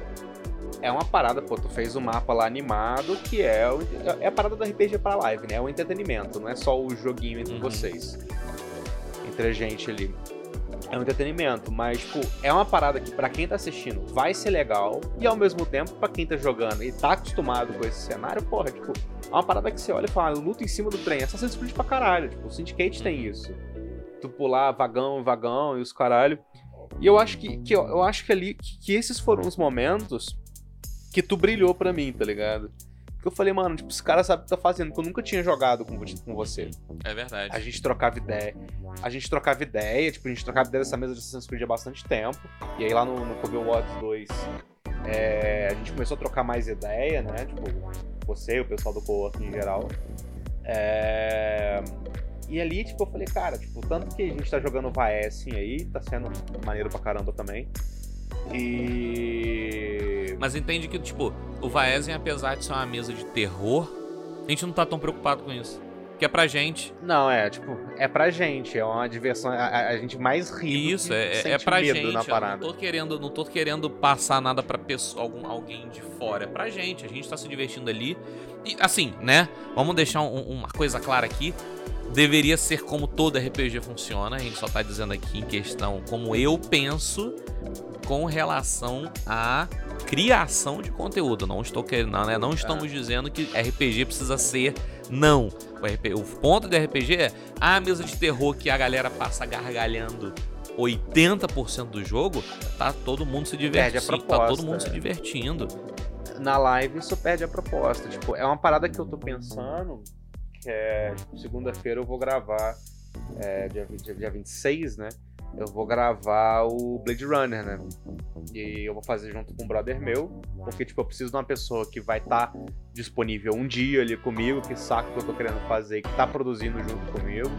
é uma parada, pô, tu fez o um mapa lá animado, que é, o, é a parada do RPG pra live, né? É o entretenimento, não é só o joguinho entre uhum. vocês. Entre a gente ali. É um entretenimento, mas, tipo, é uma parada que para quem tá assistindo vai ser legal, e ao mesmo tempo, para quem tá jogando e tá acostumado com esse cenário, porra, tipo, é uma parada que você olha e fala, luta em cima do trem, Assassin's Creed pra caralho, tipo, o Syndicate tem uhum. isso. Tu pular vagão, vagão e os caralho. E eu acho que, que eu, eu acho que ali, que, que esses foram os momentos que tu brilhou pra mim, tá ligado? Porque eu falei, mano, tipo, esse cara sabe o que tá fazendo, porque eu nunca tinha jogado com, com você. É verdade. A gente trocava ideia. A gente trocava ideia, tipo, a gente trocava ideia dessa mesa de Assassin's Creed há bastante tempo. E aí lá no, no Kobe Watts 2, é, a gente começou a trocar mais ideia, né? Tipo, você, o pessoal do co em geral. É... E ali, tipo, eu falei, cara, tipo, tanto que a gente tá jogando Vaessen aí, tá sendo maneiro pra caramba também. E. Mas entende que, tipo, o Vaesen, apesar de ser uma mesa de terror, a gente não tá tão preocupado com isso. Que é pra gente. Não, é, tipo, é pra gente. É uma diversão. A, a gente mais ri. Isso, é, é pra gente. Na parada. Não tô querendo, não tô querendo passar nada pra pessoa, algum, alguém de fora. É pra gente. A gente tá se divertindo ali. E assim, né? Vamos deixar um, uma coisa clara aqui. Deveria ser como todo RPG funciona. A gente só tá dizendo aqui em questão como eu penso com relação à criação de conteúdo. Não estou querendo, não, né? Não estamos dizendo que RPG precisa ser não. O, RPG, o ponto do RPG é a mesa de terror que a galera passa gargalhando 80% do jogo, tá todo mundo se divertindo, tá todo mundo é. se divertindo. Na live isso perde a proposta, tipo, é uma parada que eu tô pensando, é, segunda-feira eu vou gravar é, dia, dia, dia 26, né? eu vou gravar o Blade Runner, né? E eu vou fazer junto com um brother meu, porque, tipo, eu preciso de uma pessoa que vai estar tá disponível um dia ali comigo, que saca o que eu tô querendo fazer, que tá produzindo junto comigo.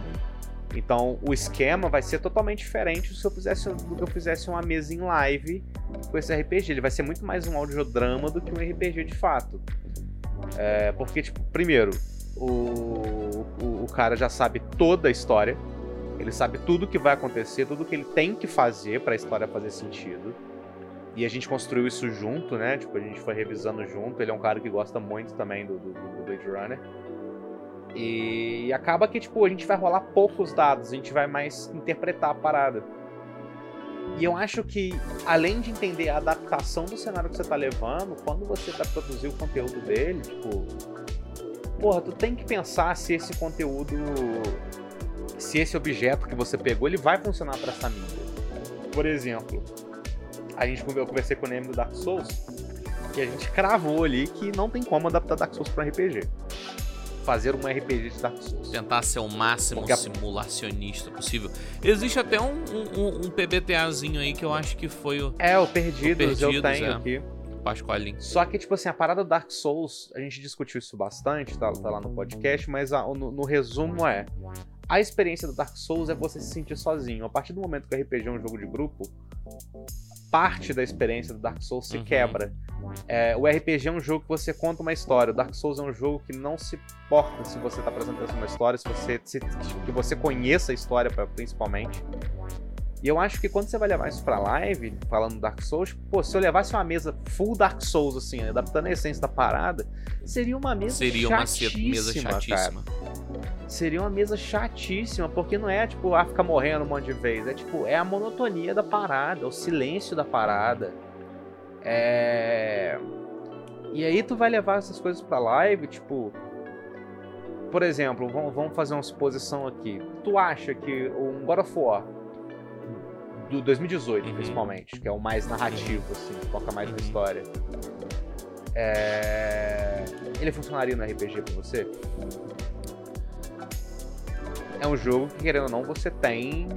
Então, o esquema vai ser totalmente diferente se eu fizesse do que eu fizesse uma mesa em live com esse RPG. Ele vai ser muito mais um audiodrama do que um RPG de fato. É, porque, tipo, primeiro, o, o, o cara já sabe toda a história ele sabe tudo o que vai acontecer, tudo que ele tem que fazer para a história fazer sentido. E a gente construiu isso junto, né? Tipo, a gente foi revisando junto. Ele é um cara que gosta muito também do, do, do Blade Runner. E acaba que, tipo, a gente vai rolar poucos dados, a gente vai mais interpretar a parada. E eu acho que, além de entender a adaptação do cenário que você tá levando, quando você vai produzir o conteúdo dele, tipo. Porra, tu tem que pensar se esse conteúdo se esse objeto que você pegou ele vai funcionar para essa mídia. Por exemplo, a gente eu conversei com o nome do Dark Souls e a gente cravou ali que não tem como adaptar Dark Souls para RPG. Fazer um RPG de Dark Souls. Tentar ser o máximo Porque... simulacionista possível. Existe até um, um, um, PBTAzinho aí que eu acho que foi o. É, o Perdidos, o Perdidos eu tenho é. aqui. Só que, tipo assim, a parada do Dark Souls, a gente discutiu isso bastante, tá, tá lá no podcast, mas a, no, no, resumo é: a experiência do Dark Souls é você se sentir sozinho. A partir do momento que o RPG é um jogo de grupo, parte da experiência do Dark Souls se Uhum. quebra. É, o RPG é um jogo que você conta uma história. O Dark Souls é um jogo que não se importa se você está apresentando uma história, se você se- que você conheça a história principalmente. E eu acho que quando você vai levar isso pra live, falando do Dark Souls, pô, se eu levasse uma mesa full Dark Souls, assim, adaptando a essência da parada, seria uma mesa Seria uma ce- mesa chatíssima, cara chatíssima. seria uma mesa chatíssima, porque não é tipo, ah, ficar morrendo um monte de vez. É tipo, é a monotonia da parada, o silêncio da parada. É. E aí tu vai levar essas coisas pra live, tipo. Por exemplo, vamos fazer uma suposição aqui. Tu acha que um God of War do 2018, Uhum. principalmente, que é o mais narrativo, assim, foca mais na Uhum. história. É... Ele funcionaria no RPG pra você? é um jogo que, querendo ou não, você tem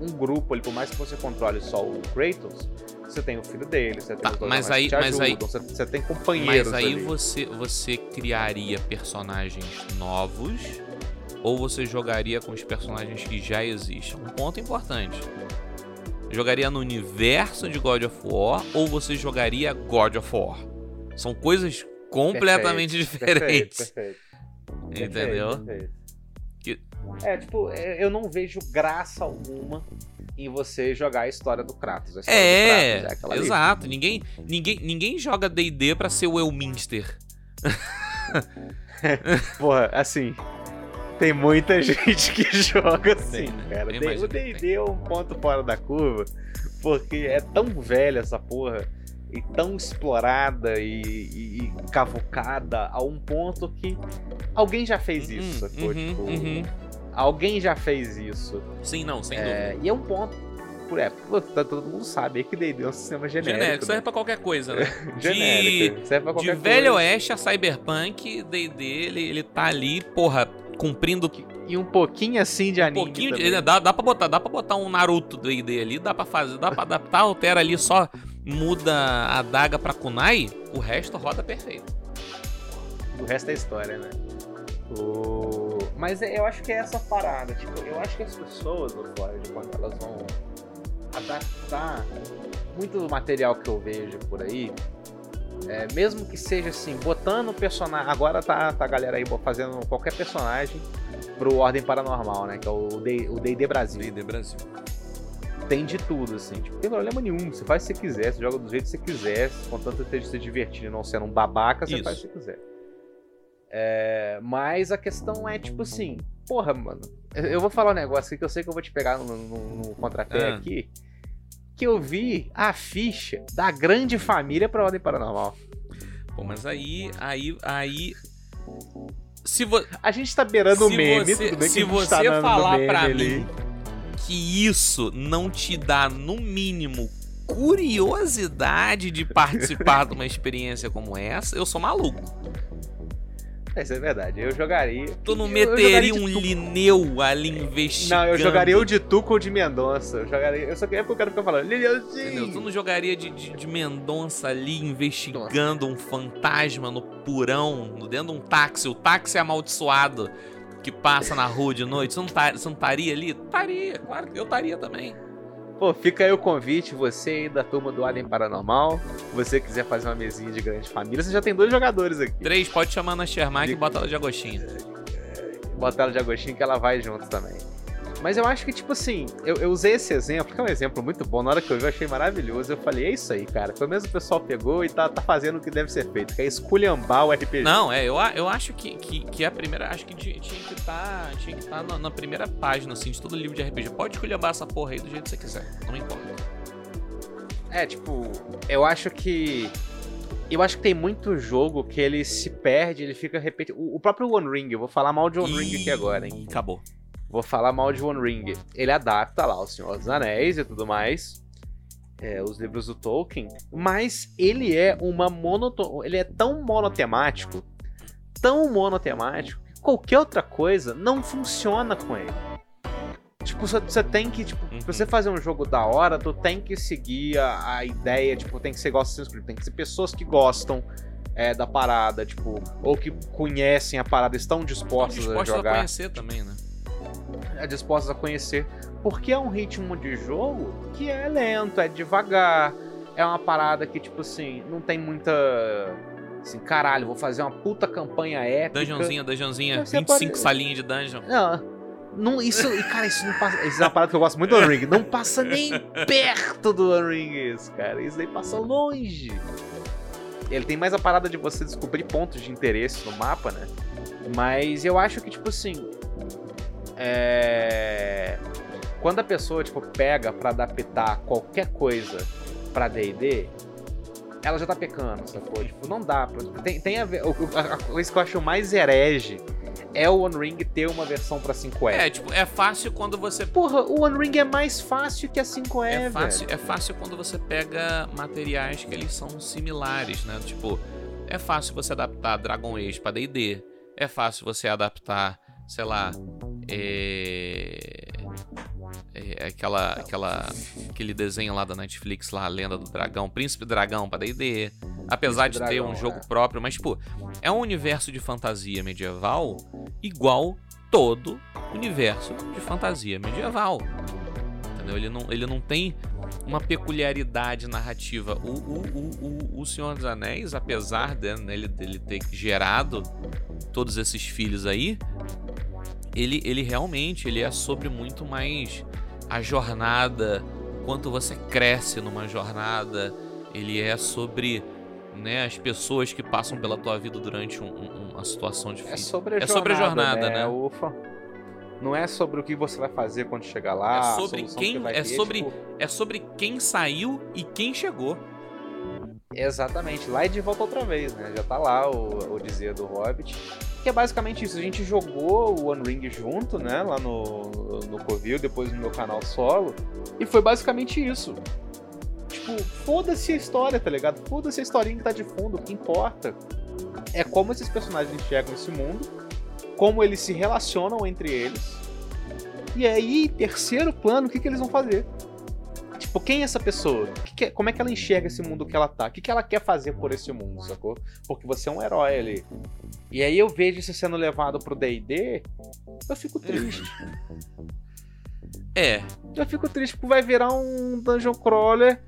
um grupo ali, por mais que você controle só o Kratos, você tem o filho dele, você tem Tá, os dois mas aí- mas aí- ajudam, você, você tem companheiros Mas aí ali. você, você criaria personagens novos ou você jogaria com os personagens que já existem? Um ponto importante. Jogaria no universo de God of War ou você jogaria God of War? São coisas completamente Perfeito, diferentes. Perfeito, perfeito, Entendeu? Que- É, tipo, é, eu não vejo graça alguma em você jogar a história do Kratos. História É, do Kratos, ali. exato. Ninguém, ninguém, ninguém joga D&D pra ser o Elminster. Porra, assim. Tem muita gente que joga assim, Tem, né? cara. O DD é um ponto fora da curva, porque é tão velha essa porra, e tão explorada e, e- e cavucada a um ponto que alguém já fez isso, Uhum, sacou? uhum, Tipo, uhum. alguém já fez isso. Sim, não, sem É, dúvida. e é um ponto. É, tá- todo mundo sabe que D&D é um sistema genérico. Genérico, serve né? pra qualquer coisa, né? Genérico, serve pra De qualquer Velho coisa. Oeste a Cyberpunk, D&D, ele, ele tá ali, porra, cumprindo E um pouquinho assim de um anime pouquinho também. de, dá, dá pra botar, dá para botar um Naruto D&D ali, dá pra fazer, dá pra adaptar, altera ali, só muda a daga pra kunai, o resto roda perfeito. O resto é história, né? O... Mas é- eu acho que é essa parada. Tipo, eu acho que as pessoas no Ford, quando elas vão adaptar muito do material que eu vejo por aí, é, mesmo que seja assim, botando o personagem. Agora tá, tá a galera aí fazendo qualquer personagem pro Ordem Paranormal, né? Que é o DD Brasil. D&D Brasil. Tem de tudo, assim. Tipo, não tem problema nenhum. Você faz o que você quiser, você joga do jeito que você quiser. Contanto esteja se divertindo e não sendo um babaca, você Isso. faz o que você quiser. É, mas a questão é, tipo assim, porra, mano. Eu eu vou falar um negócio aqui que eu sei que eu vou te pegar no, no, no contrapé Ah. aqui. Que eu vi a ficha da grande família pra Ordem Paranormal. Pô, mas aí, aí, aí... Se, vo, A gente tá beirando o meme, você, tudo bem se tá você no falar ali. mim que isso não te dá, no mínimo, curiosidade de participar de uma experiência como essa, eu sou maluco. É, Isso é verdade. Eu jogaria. Tu não eu- meteria um tudo. Lineu ali investigando. Não, eu jogaria o de Tuco ou de Mendonça. Eu jogaria. Eu só queria porque eu quero ficar falando. Lilianzinho! Tu não jogaria de, de, de Mendonça ali investigando um fantasma no purão, no- dentro de um táxi, o táxi amaldiçoado que passa na rua de noite. Você não você não estaria ali? Estaria, claro que eu estaria também. Pô, fica aí o convite, você aí da turma do Alien Paranormal. Se você quiser fazer uma mesinha de grande família, você já tem dois jogadores aqui. Três, pode chamar na Shermark e bota ela de agostinho. Bota ela de Agostinho que ela vai junto também. Mas eu acho que, tipo assim, eu, eu usei esse exemplo, que é um exemplo muito bom. Na hora que eu vi, eu achei maravilhoso. Eu falei, é isso aí, cara. Pelo menos o pessoal pegou e tá, tá fazendo o que deve ser feito, que é esculhambar o RPG. Não, é, eu, eu acho que, que, que a primeira. Acho que tinha, que estar. tinha que estar na, na primeira página, assim, de todo livro de RPG. Pode escolher essa porra aí do jeito que você quiser. Não me importa. É, tipo, eu acho que. Eu acho que tem muito jogo que ele se perde, ele fica repetindo. O o próprio One Ring, eu vou falar mal de One Ring aqui agora, hein? Ih, Acabou. Vou falar mal de One Ring. Ele adapta lá o Senhor dos Anéis e tudo mais. é, os livros do Tolkien. Mas ele é uma monoto... Ele é tão monotemático. Tão monotemático que qualquer outra coisa não funciona com ele. Tipo, você- tem que, tipo, Uhum. pra você fazer um jogo da hora, tu tem que seguir a, a ideia, tipo, tem que ser Assassin's Creed, tem que ser pessoas que gostam é, da parada, tipo, ou que conhecem a parada, estão Estão dispostas a a jogar. conhecer também, né? Dispostos a conhecer. Porque é um ritmo de jogo que é lento, é devagar, é uma parada que, tipo assim, não tem muita. Assim, caralho, vou fazer uma puta campanha épica. Dungeonzinha, dungeonzinha, Você 25 pode- salinhas de dungeon. Não, não, isso, e, cara, isso não passa. Isso é uma parada que eu gosto muito do One Ring. Não passa nem perto do One Ring, isso, cara. Isso daí passa longe. Ele tem mais a parada de você descobrir pontos de interesse no mapa, né? Mas eu acho que, tipo assim. É. Quando a pessoa, tipo, pega pra adaptar qualquer coisa pra DD, ela já tá pecando, sacou? Tipo, não dá. Pra... Tem, tem a ver. A coisa que eu acho mais herege é o One Ring ter uma versão pra 5E. É, tipo, é fácil quando você Porra, o One Ring é mais fácil que a 5E, É velho. fácil, é fácil quando você pega materiais que eles são similares, né? Tipo, é fácil você adaptar Dragon Age pra D&D. É fácil você adaptar, sei lá, é... é aquela, aquela, aquele desenho lá da Netflix lá, a Lenda do Dragão, Príncipe Dragão pra D&D. Apesar de Príncipe ter Dragão, um jogo é. próprio, mas tipo, é um universo de fantasia medieval igual todo universo de fantasia medieval. Entendeu? Ele não, ele não tem uma peculiaridade narrativa. O, o, o, o, o Senhor dos Anéis, apesar de, né, ele, dele ter gerado todos esses filhos aí, ele, ele realmente ele é sobre muito mais a jornada, quanto você cresce numa jornada. Ele é sobre né, as pessoas que passam pela tua vida durante um- um- uma situação É difícil. sobre a É jornada, sobre a jornada, né? Ufa. Não é sobre o que você vai fazer quando chegar lá. É sobre quem- que vai é ter, sobre- tipo, É sobre quem saiu e quem chegou. Exatamente, lá e de volta outra vez, né? Já tá lá o, dizer do Hobbit. Que é basicamente isso. A gente jogou o One Ring junto, né? Lá no, no Covil, depois no meu canal solo. E foi basicamente isso. Tipo, foda-se a história, tá ligado? Foda-se a historinha que tá de fundo. O que importa é como esses personagens enxergam esse mundo, como eles se relacionam entre eles. E aí, terceiro plano, o que, que eles vão fazer? Tipo, quem é essa pessoa? Que que- como é que ela enxerga esse mundo que ela tá? O que, que ela quer fazer por esse mundo, sacou? Porque você é um herói ali. E aí eu vejo isso sendo levado pro D&D, eu fico triste. É, eu fico triste porque vai virar um dungeon crawler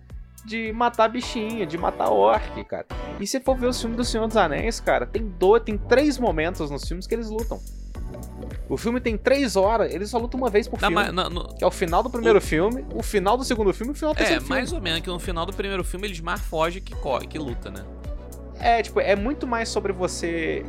de matar bichinho, de matar orc, cara. E se for ver os filmes do Senhor dos Anéis, cara, tem dois, tem três momentos nos filmes que eles lutam. O filme tem três horas, eles só lutam uma vez por na filme. ma- na- no- Que é o final do primeiro filme, o final do segundo filme e o final do é terceiro filme. mais ou menos que no final do primeiro filme eles mais fogem que, corre, que luta, né? É, tipo, é muito mais sobre você,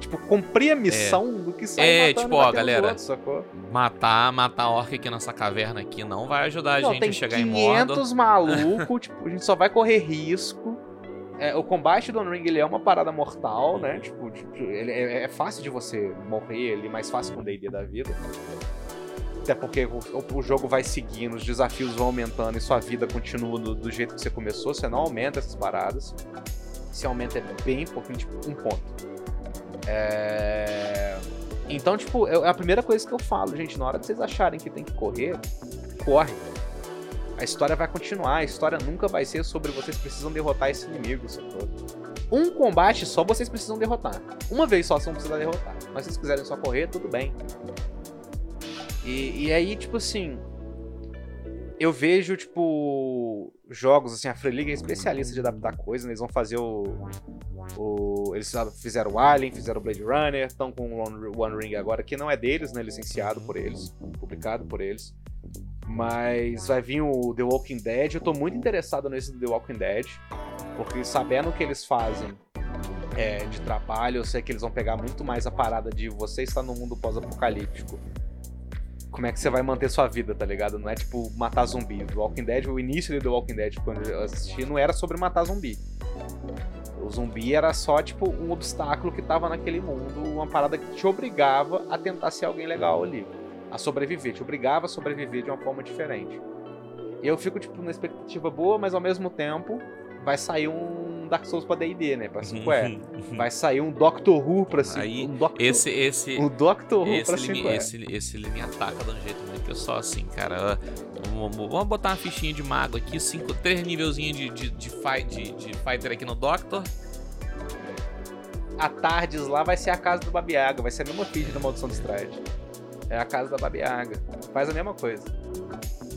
tipo, cumprir a missão do que sair É, matando tipo, ó, galera, sacou? Matar, matar a orc aqui nessa caverna aqui não vai ajudar a Não, gente tem a chegar em Mordor. 500 malucos, tipo, a gente só vai correr risco. É, o combate do One Ring, ele é uma parada mortal, né? Tipo, tipo, ele é, é fácil de você morrer, ele é mais fácil com o D&D da vida. Até porque o, o jogo vai seguindo, os desafios vão aumentando e sua vida continua do, do jeito que você começou, você não aumenta essas paradas. Se aumenta é bem pouquinho, tipo, um ponto. É... Então, tipo, é a primeira coisa que eu falo, gente, na hora que vocês acharem que tem que correr, corre. A história vai continuar, a história nunca vai ser sobre vocês precisam derrotar esse inimigo, sacou? Um combate só vocês precisam derrotar. Uma vez só vocês vão precisar derrotar. Mas se vocês quiserem só correr, tudo bem. E, e aí, tipo assim. Eu vejo, tipo, jogos, assim, a Free League é especialista de adaptar coisas, né? Eles vão fazer o. o eles fizeram o Alien, fizeram o Blade Runner, estão com o One, Ring agora, que não é deles, né? Licenciado por eles, publicado por eles. Mas vai vir o The Walking Dead. Eu tô muito interessado nesse The Walking Dead. Porque sabendo o que eles fazem é, de trabalho, eu sei que eles vão pegar muito mais a parada de você estar no mundo pós-apocalíptico. Como é que você vai manter sua vida, tá ligado? Não é tipo matar zumbi. The Walking Dead, o início do The Walking Dead, quando eu assisti, não era sobre matar zumbi. O zumbi era só, tipo, um obstáculo que tava naquele mundo, uma parada que te obrigava a tentar ser alguém legal ali a sobreviver, te obrigava a sobreviver de uma forma diferente. E eu fico, tipo, numa expectativa boa, mas ao mesmo tempo vai sair um Dark Souls pra D&D, né? Pra 5E. Vai sair um Doctor Who pra 5 Aí, um Doctor, Esse, esse, um Doctor Who esse, pra ele, me- 5E. esse, esse ele me ataca de um jeito muito que eu só assim, cara. Vamos, vamos botar uma fichinha de mago aqui, cinco, três nívelzinhos de, de, de, fight, de, de fighter aqui no Doctor. A Tardes lá vai ser a casa do Babiaga, vai ser a mesma ficha da Maldição de Stride. É a casa da Babiaga. Faz a mesma coisa.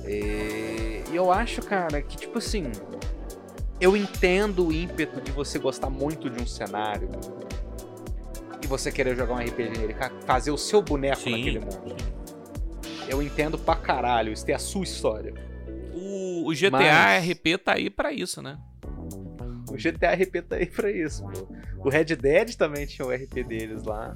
E e eu acho, cara, que tipo assim. Eu entendo o ímpeto de você gostar muito de um cenário e você querer jogar um RPG nele, fazer o seu boneco Sim. naquele mundo. Eu entendo pra caralho, isso tem a sua história. O, o GTA Mas- RP tá aí pra isso, né? O GTA RP tá aí pra isso, pô. O Red Dead também tinha o RP deles lá.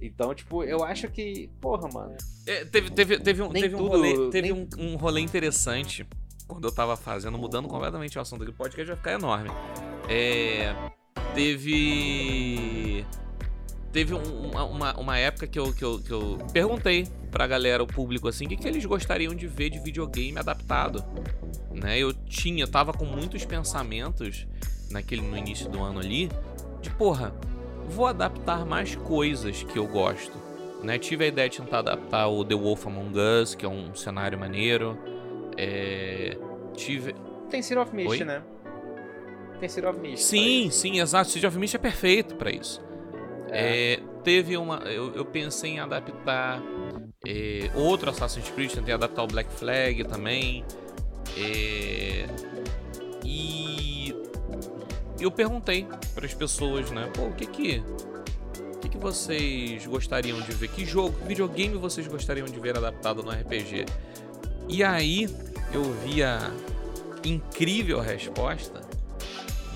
Então, tipo, eu acho que. Porra, mano. É, teve, teve, teve, um, teve, um, tudo- rolê, teve nem- um, um rolê interessante quando eu tava fazendo, mudando completamente o assunto do podcast, vai ficar enorme. É, teve. Teve um- uma, uma, uma época que eu, que, eu, que eu perguntei pra galera, o público, assim, o que, que eles gostariam de ver de videogame adaptado. Né? Eu tinha, eu tava com muitos pensamentos naquele, no início do ano ali, de porra, vou adaptar mais coisas que eu gosto né? Tive a ideia de tentar adaptar o The Wolf Among Us, que é um cenário maneiro. É, Tive. Tem City of Mist, Oi? né? Tem City of Mist. Sim, sim, exato. City of Mist é perfeito pra isso. É. É, teve uma. Eu, eu pensei em adaptar é, outro Assassin's Creed, tentei adaptar o Black Flag também. É, e eu perguntei para as pessoas, né? Pô, o que que. O que, que vocês gostariam de ver? Que jogo, que videogame vocês gostariam de ver adaptado no RPG? E aí eu vi a incrível resposta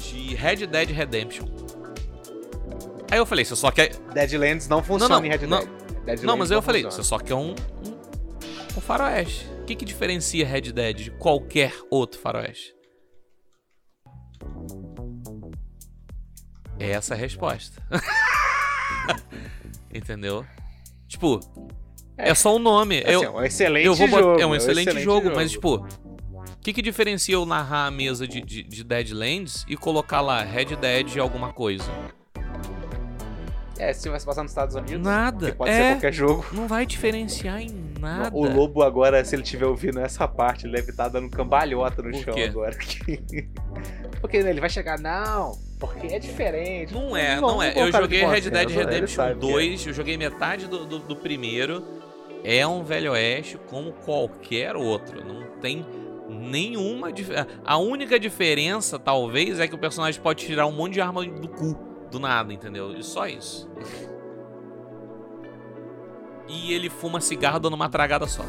de Red Dead Redemption. Aí eu falei, você só quer. Deadlands não funciona não, em Red não. Dead. Deadlands Não, mas aí eu falei, funciona. você só quer um, um, um faroeste. O que, que diferencia Red Dead de qualquer outro faroeste? É essa a resposta. Entendeu? Tipo, é, É. só o nome. Assim, eu, é um excelente eu vou botar- jogo. é um excelente, jogo, mas jogo. tipo, o que, que diferencia eu narrar a mesa de, de, de Deadlands e colocar lá Red Dead alguma coisa? É, se vai se passar nos Estados Unidos. Nada. Pode é, ser qualquer jogo. não vai diferenciar em nada. O Lobo agora, se ele estiver ouvindo essa parte, ele deve estar dando cambalhota no Por chão quê? agora. porque né, ele vai chegar, não, porque é diferente. Não é, não, é. vou Eu joguei Red Dead Redemption sabe que é. 2, eu joguei metade do, do, do primeiro. É um velho oeste como qualquer outro. Não tem nenhuma diferença. A única diferença, talvez, é que o personagem pode tirar um monte de arma do cu do nada, entendeu? E só isso. E ele fuma cigarro dando uma tragada só.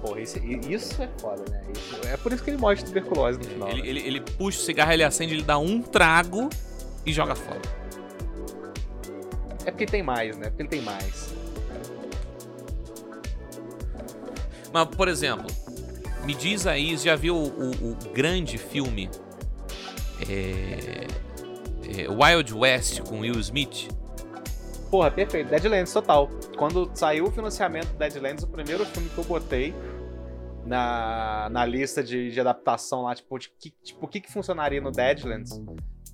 Porra, isso, isso é foda, né? Isso- é por isso que ele morre de tuberculose no final. Ele, né? ele, ele puxa o cigarro, ele acende, ele dá um trago e joga fora. É porque tem mais, né? Porque ele tem mais. Mas, por exemplo, me diz aí, você já viu o, o- o grande filme é, é, Wild West com Will Smith? Porra, perfeito. Deadlands total. Quando saiu o financiamento do Deadlands, o primeiro filme que eu botei na, na lista de, de adaptação lá, tipo, de que, tipo, o que, que funcionaria no Deadlands?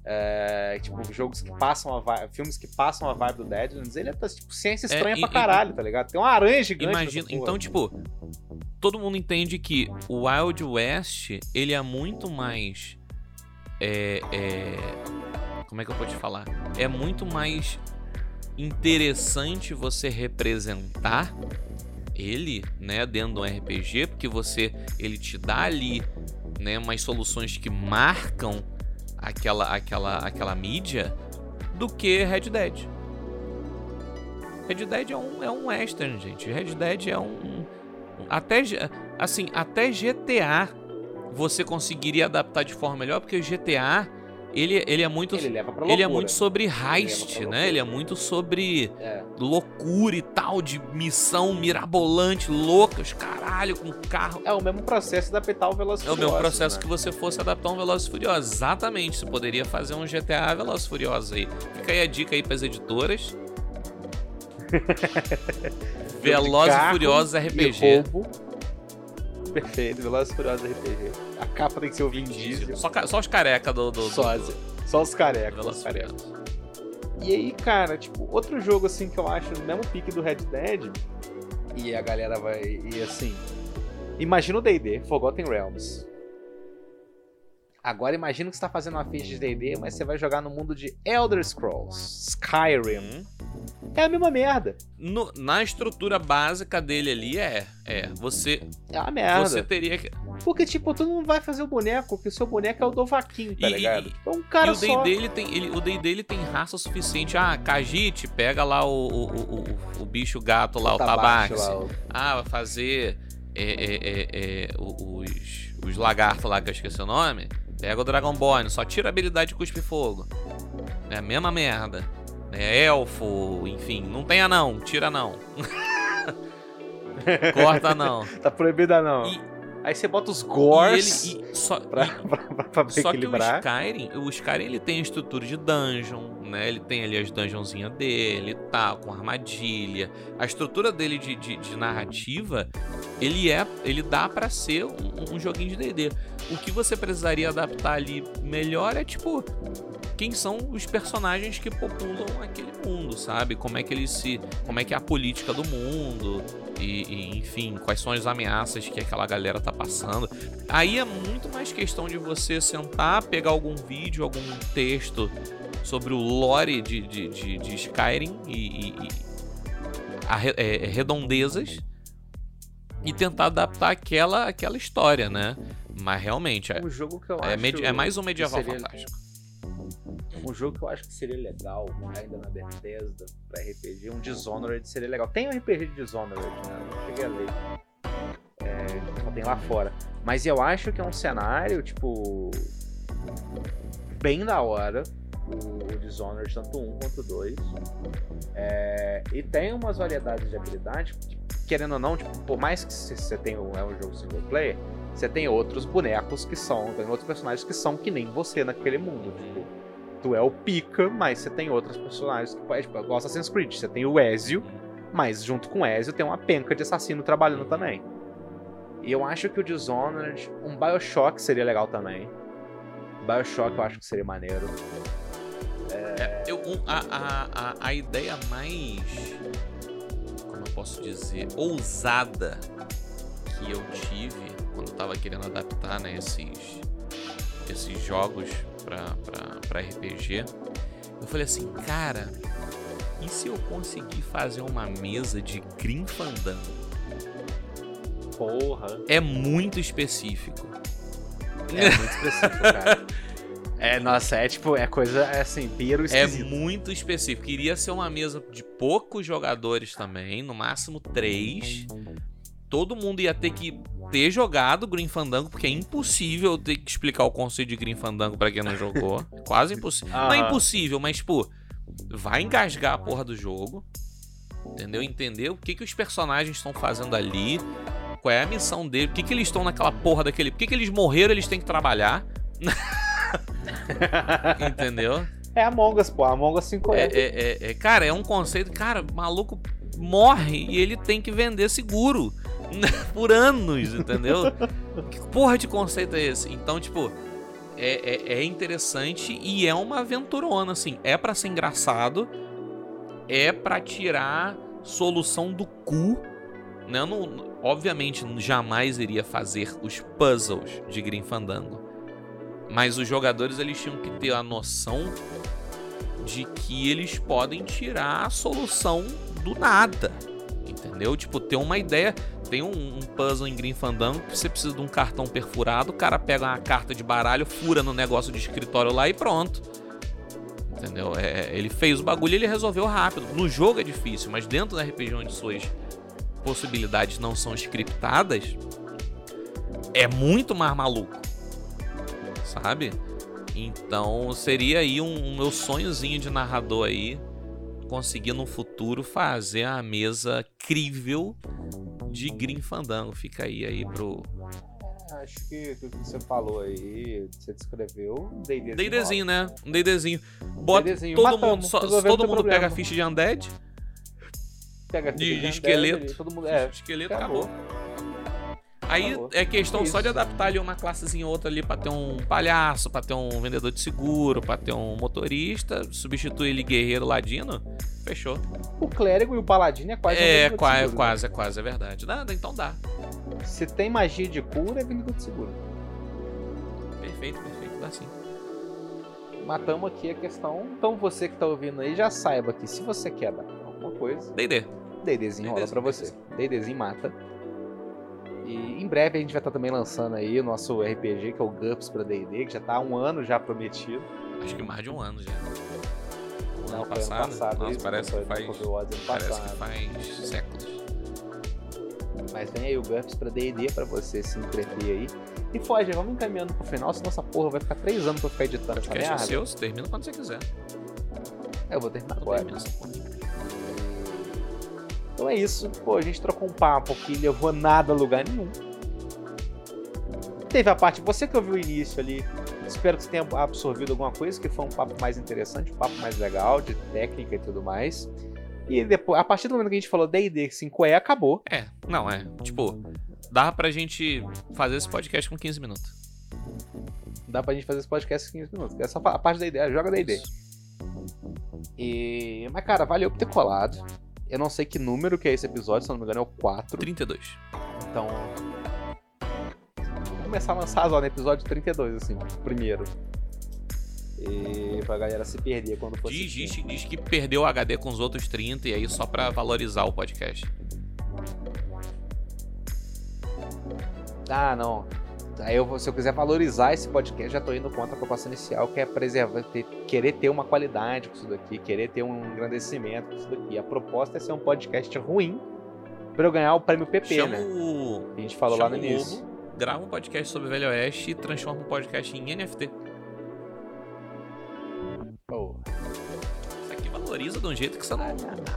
É, tipo, jogos que passam a vibe, filmes que passam a vibe do Deadlands, ele é tipo, ciência É, estranha e- pra e- caralho, tá ligado? Tem uma aranha gigante. Imagina, então, tipo, todo mundo entende que o Wild West, ele é muito mais. É, é, como é que eu vou te falar? É muito mais interessante você representar ele, né, dentro do RPG, porque você ele te dá ali, né, umas soluções que marcam aquela aquela aquela mídia do que Red Dead. Red Dead é um, é um western, gente. Red Dead é um. Até. Assim, até GTA você conseguiria adaptar de forma melhor, porque GTA. Ele, ele é muito. ele Ele é muito sobre heist, pra né? Ele é muito sobre É. loucura e tal, de missão mirabolante, loucas, caralho, com carro. É o mesmo processo de adaptar o Velozes É o mesmo processo né? que você fosse adaptar um Velozes e Furiosos. Exatamente. Você poderia fazer um GTA Velozes e Furiosos aí. Fica aí a dica aí pras editoras. Velozes e Furiosos E RPG. roubo. Perfeito, Velozes e Furiosos RPG. A capa tem que ser o Vin Diesel. Só, só os careca do, do, do, Só, do- só os Os Velozes. E aí, cara, tipo, outro jogo assim que eu acho no mesmo pique do Red Dead, e a galera vai. E assim. Imagina o DD, Forgotten Realms. Agora imagina que você tá fazendo uma ficha de D&D, mas você vai jogar no mundo de Elder Scrolls, Skyrim. É a mesma merda. No- na estrutura básica dele ali é. É. Você, É uma merda. você teria que. Porque, tipo, tu não vai fazer o boneco, porque o seu boneco é o Dovaquinho, tá E- ligado? e- é um E cara o só. D&D ele tem, ele, o D&D ele tem raça suficiente. Ah, Kajite, pega lá o, o, o, o- o bicho gato lá, o Tabaxi tabaxi. lá, o- Ah, vai fazer é, é, é, é, o- os, os lagartos lá que eu esqueci o nome. Pega o Dragonborn, só tira a habilidade de cuspe fogo. É a mesma merda. É elfo, enfim, não tem anão, tira não. Corta não. Tá proibida não. E, Aí você bota os e gores ele, e só, pra, e- pra, pra, pra Só que o equilibrar. Skyrim, o Skyrim ele tem a estrutura de dungeon, né? Ele tem ali as dungeonzinhas dele e tal, com armadilha. A estrutura dele de, de, de narrativa, ele é, ele dá pra ser um, um joguinho de D&D. O que você precisaria adaptar ali melhor é tipo quem são os personagens que populam aquele mundo, sabe? Como é que eles se, como é que é a política do mundo e, e, enfim, quais são as ameaças que aquela galera tá passando. Aí é muito mais questão de você sentar, pegar algum vídeo, algum texto sobre o lore de, de, de, de Skyrim e, e- e a re- é, redondezas e tentar adaptar aquela, aquela história, né? Mas realmente é, Um é, acho... é mais um medieval seria- fantástico. Um jogo que eu acho que seria legal, ainda na Bethesda, pra RPG, um Dishonored seria legal. Tem um RPG de Dishonored, né? Não cheguei a ler. É, só tem lá fora. Mas eu acho que é um cenário, tipo. Bem da hora. O, Dishonored, tanto um quanto dois. É, e tem umas variedades de habilidade, que, querendo ou não, tipo, por mais que você tenha um, é um jogo single player, você tem outros bonecos que são, tem outros personagens que são que nem você naquele mundo. Tipo, tu é o Pika, mas você tem outros personagens que pode, tipo, igual Assassin's Creed, você tem o Ezio, mas junto com o Ezio tem uma penca de assassino trabalhando também. E eu acho que o Dishonored, um BioShock seria legal também. BioShock eu acho que seria maneiro. É, eu, um, a, a, a, a ideia mais. Como eu posso dizer? Ousada que eu tive quando eu tava querendo adaptar né, esses, esses jogos pra RPG. Eu falei assim, cara, e se eu conseguir fazer uma mesa de Grim Fandango? Porra. É muito específico. É muito específico, cara. É, nossa, é tipo, é coisa, é assim, piro É muito específico. Iria ser uma mesa de poucos jogadores também, no máximo três. Todo mundo ia ter que ter jogado Green Fandango, porque é impossível eu ter que explicar o conceito de Green Fandango pra quem não jogou. Quase impossível. Não é Aham. impossível, mas, tipo, vai engasgar a porra do jogo. Entendeu? Entender o que, que os personagens estão fazendo ali. Qual é a missão dele. Por que, que eles estão naquela porra daquele. Por que, que eles morreram eles têm que trabalhar. Entendeu? É Among Us, pô. Among Us 5 É, é. é, é- é- cara, é um conceito. Cara, maluco morre e ele tem que vender seguro por anos, entendeu? que porra de conceito é esse? Então, tipo, é, é, é interessante e é uma aventurona, assim. É pra ser engraçado, é pra tirar solução do cu. Né? Não, obviamente, jamais iria fazer os puzzles de Grim Fandango. Mas os jogadores eles tinham que ter a noção de que eles podem tirar a solução do nada. Entendeu? Tipo, ter uma ideia. Tem um, um puzzle em Green Fandango que você precisa de um cartão perfurado, o cara pega uma carta de baralho, fura no negócio de escritório lá e pronto. Entendeu? É, ele fez o bagulho e ele resolveu rápido. No jogo é difícil, mas dentro da RPG onde suas possibilidades não são scriptadas, é muito mais maluco. Sabe? Então seria aí um, um meu sonhozinho de narrador aí conseguir no futuro fazer a mesa crível de Green Fandango. Fica aí aí pro Acho que o que você falou aí, você descreveu, um D&Dzinho. D&Dzinho, né? Um D&Dzinho. Bota D&Dzinho. todo Matamos, mundo, só, todo mundo problema. pega a ficha de Undead, Pega a de, ficha de Undead esqueleto. mundo, é, esqueleto acabou. acabou. Aí é questão É só de isso. adaptar ali uma classezinha ou outra ali pra ter um palhaço, pra ter um vendedor de seguro, pra ter um motorista, substituir ele guerreiro ladino, fechou. O clérigo e o paladino é quase um é, de qua- é seguro, né? quase, é quase, é verdade. Nada, então dá. Se tem magia de cura, é vendedor de seguro. Perfeito, perfeito. dá sim. Matamos aqui a questão. Então você que tá ouvindo aí já saiba que se você quer dar alguma coisa, D&D. Deidezinho rola pra você. Deidezinho mata. E em breve a gente vai estar também lançando aí o nosso RPG, que é o GURPS pra D&D, que já tá há um ano já prometido. Acho que mais de um ano já. O Não, ano foi ano passado? passado, Nossa, parece foi que faz, parece passado. que faz séculos. Mas vem aí o GURPS pra D&D pra você se entreter aí. E foge, vamos encaminhando pro final, senão essa porra vai ficar três anos pra ficar editando essa Podcast é merda. seu, termina quando você quiser. Eu vou terminar agora. termina essa porra. Então é isso. Pô, a gente trocou um papo que levou nada a lugar nenhum. Teve a parte, você que ouviu o início ali, espero que você tenha absorvido alguma coisa, que foi um papo mais interessante, um papo mais legal, de técnica e tudo mais. E depois, a partir do momento que a gente falou D&D 5E, acabou. É, não, é. Tipo, dá pra gente fazer esse podcast com 15 minutos. Dá pra gente fazer esse podcast em 15 minutos. Essa é a parte da ideia, joga D&D. Isso. E... Mas, cara, valeu por ter colado. Eu não sei que número que é esse episódio, se não me engano é o 4. 32. Então. Vou começar a lançar lá no episódio 32, assim, primeiro. E pra galera se perder quando for Diz, diz, diz que perdeu o HD com os outros 30 e aí só pra valorizar o podcast. Ah, não. Aí eu, se eu quiser valorizar esse podcast, já tô indo contra a proposta inicial, que é preservar, ter- querer ter uma qualidade com isso daqui, querer ter um engrandecimento com isso daqui. A proposta é ser um podcast ruim pra eu ganhar o prêmio PP, Chama né? Que a gente falou chama lá no início. Lobo, grava um podcast sobre Velho Oeste e transforma o podcast em NFT. De um jeito que você não.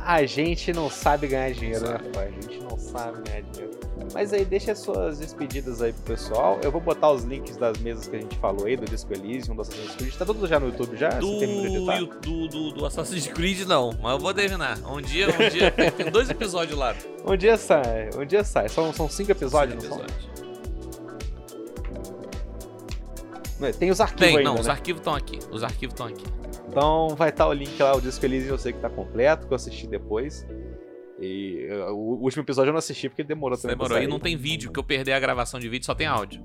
A gente não sabe ganhar dinheiro, né, pô? A gente não sabe ganhar dinheiro. Mas aí, deixa as suas despedidas aí pro pessoal. Eu vou botar os links das mesas que a gente falou aí, do Disco Elysium, do Assassin's Creed. Tá tudo já no YouTube já? Do, do, do, do Assassin's Creed, não, mas eu vou terminar. Um dia, um dia. tem, dois episódios lá. Um dia sai, um dia sai. São, são cinco episódios, Cinco não episódios. são? Tem os arquivos Tem, ainda, não, os né? arquivos estão aqui. Os arquivos estão aqui. Então vai estar o link lá, o Disco Elysium eu sei que tá completo, que eu assisti depois. E uh, o último episódio eu não assisti porque demorou também Demorou. E não tem vídeo, que eu perdi a gravação de vídeo, só tem áudio.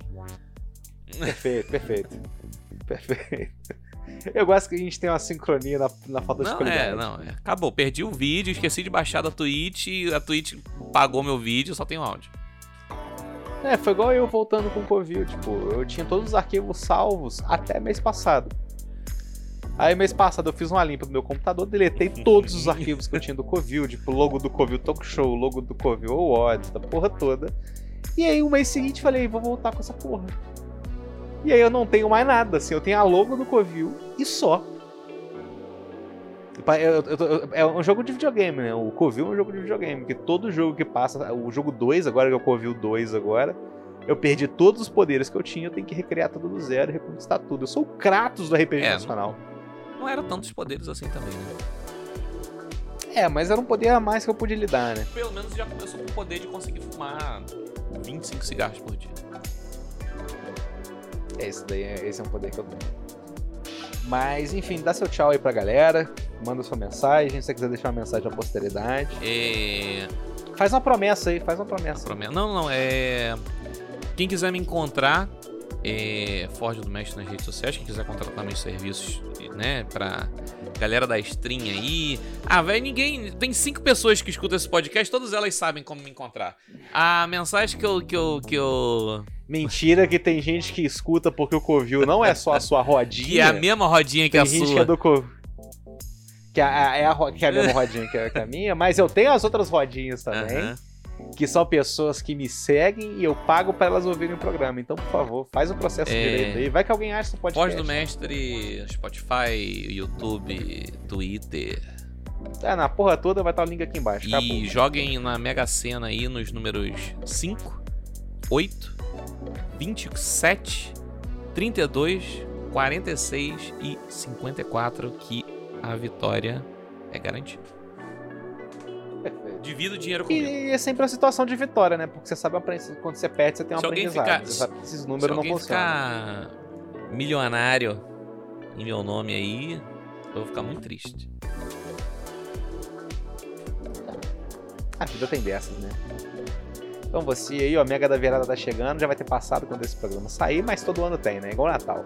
Perfeito, perfeito. Perfeito. Eu gosto que a gente tem uma sincronia na, na falta de Não, qualidade. é, não, é. Acabou. Perdi o vídeo, esqueci de baixar da Twitch, a Twitch pagou meu vídeo, só tem o áudio. É, foi igual eu voltando com o Covil, tipo, eu tinha todos os arquivos salvos até mês passado. Aí mês passado eu fiz uma limpa do meu computador, deletei todos os arquivos que eu tinha do Covil, tipo, logo do Covil Talk Show, logo do Covil Awards, da porra toda. E aí o mês seguinte falei, vou voltar com essa porra. E aí eu não tenho mais nada, assim, eu tenho a logo do Covil e só. Eu- eu- eu- É um jogo de videogame, né? O Covil é um jogo de videogame, que todo jogo que passa, o jogo 2 agora, que é o Covil 2 agora, eu perdi todos os poderes que eu tinha, eu tenho que recriar tudo do zero e reconquistar tudo. Eu sou o Kratos do RPG É, Nacional. Não era tantos poderes assim também, né? É, mas era um poder a mais que eu podia lidar, né? Pelo menos já começou com o poder de conseguir fumar 25 cigarros por dia. É, esse daí é, esse é um poder que eu tenho. Mas, enfim, dá seu tchau aí pra galera, manda sua mensagem, se você quiser deixar uma mensagem à posteridade. É. Faz uma promessa aí, faz uma promessa. promessa- Não, não, é. Quem quiser me encontrar, é. Forge do Mestre nas redes sociais. Quem quiser contratar meus serviços, né? Pra galera da stream aí. Ah, velho, ninguém. Tem cinco pessoas que escutam esse podcast, todas elas sabem como me encontrar. A mensagem que eu. Que eu, que eu Mentira que tem gente que escuta porque o Covil não é só a sua rodinha. que é a mesma rodinha que tem a gente sua. que é do Covil. Que é a, é a que é a mesma rodinha que a, que a minha, mas eu tenho as outras rodinhas também. Aham. Que são pessoas que me seguem e eu pago pra elas ouvirem o programa. Então, por favor, faz o processo É. direito aí. Vai que alguém acha Voz podcast. do Mestre, Spotify, YouTube, Twitter. É, na porra toda vai estar o link aqui embaixo. E Acabou. joguem na Mega Sena aí nos números 5, 8, 27, 32, 46 e 54 que a vitória é garantida. Divida o dinheiro comigo. E é sempre uma situação de vitória, né? Porque você sabe quando você perde, você tem um Se aprendizado. ficar- Você sabe que esses Se números não funcionam. ficar milionário em meu nome aí, eu vou ficar muito triste. A vida tem dessas, né? Então você aí, ó, Mega da Virada tá chegando, já vai ter passado quando esse programa sair, mas todo ano tem, né? Igual Natal.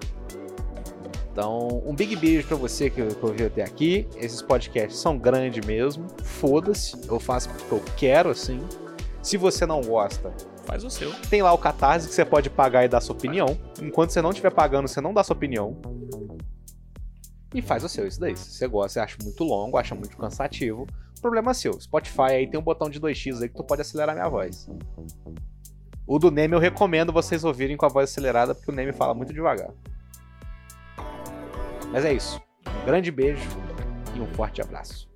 Então, um big beijo pra você que, que ouviu até aqui. Esses podcasts são grandes mesmo. Foda-se, eu faço porque eu quero, assim. Se você não gosta, Faz o seu. tem lá o Catarse que você pode pagar e dar sua opinião. Enquanto você não estiver pagando, você não dá sua opinião. E faz o seu, isso daí. Se você gosta, você acha muito longo, acha muito cansativo, problema seu. Spotify aí tem um botão de 2x aí que tu pode acelerar minha voz. O do Neme eu recomendo vocês ouvirem com a voz acelerada, porque o Neme fala muito devagar. Mas é isso. Um grande beijo e um forte abraço.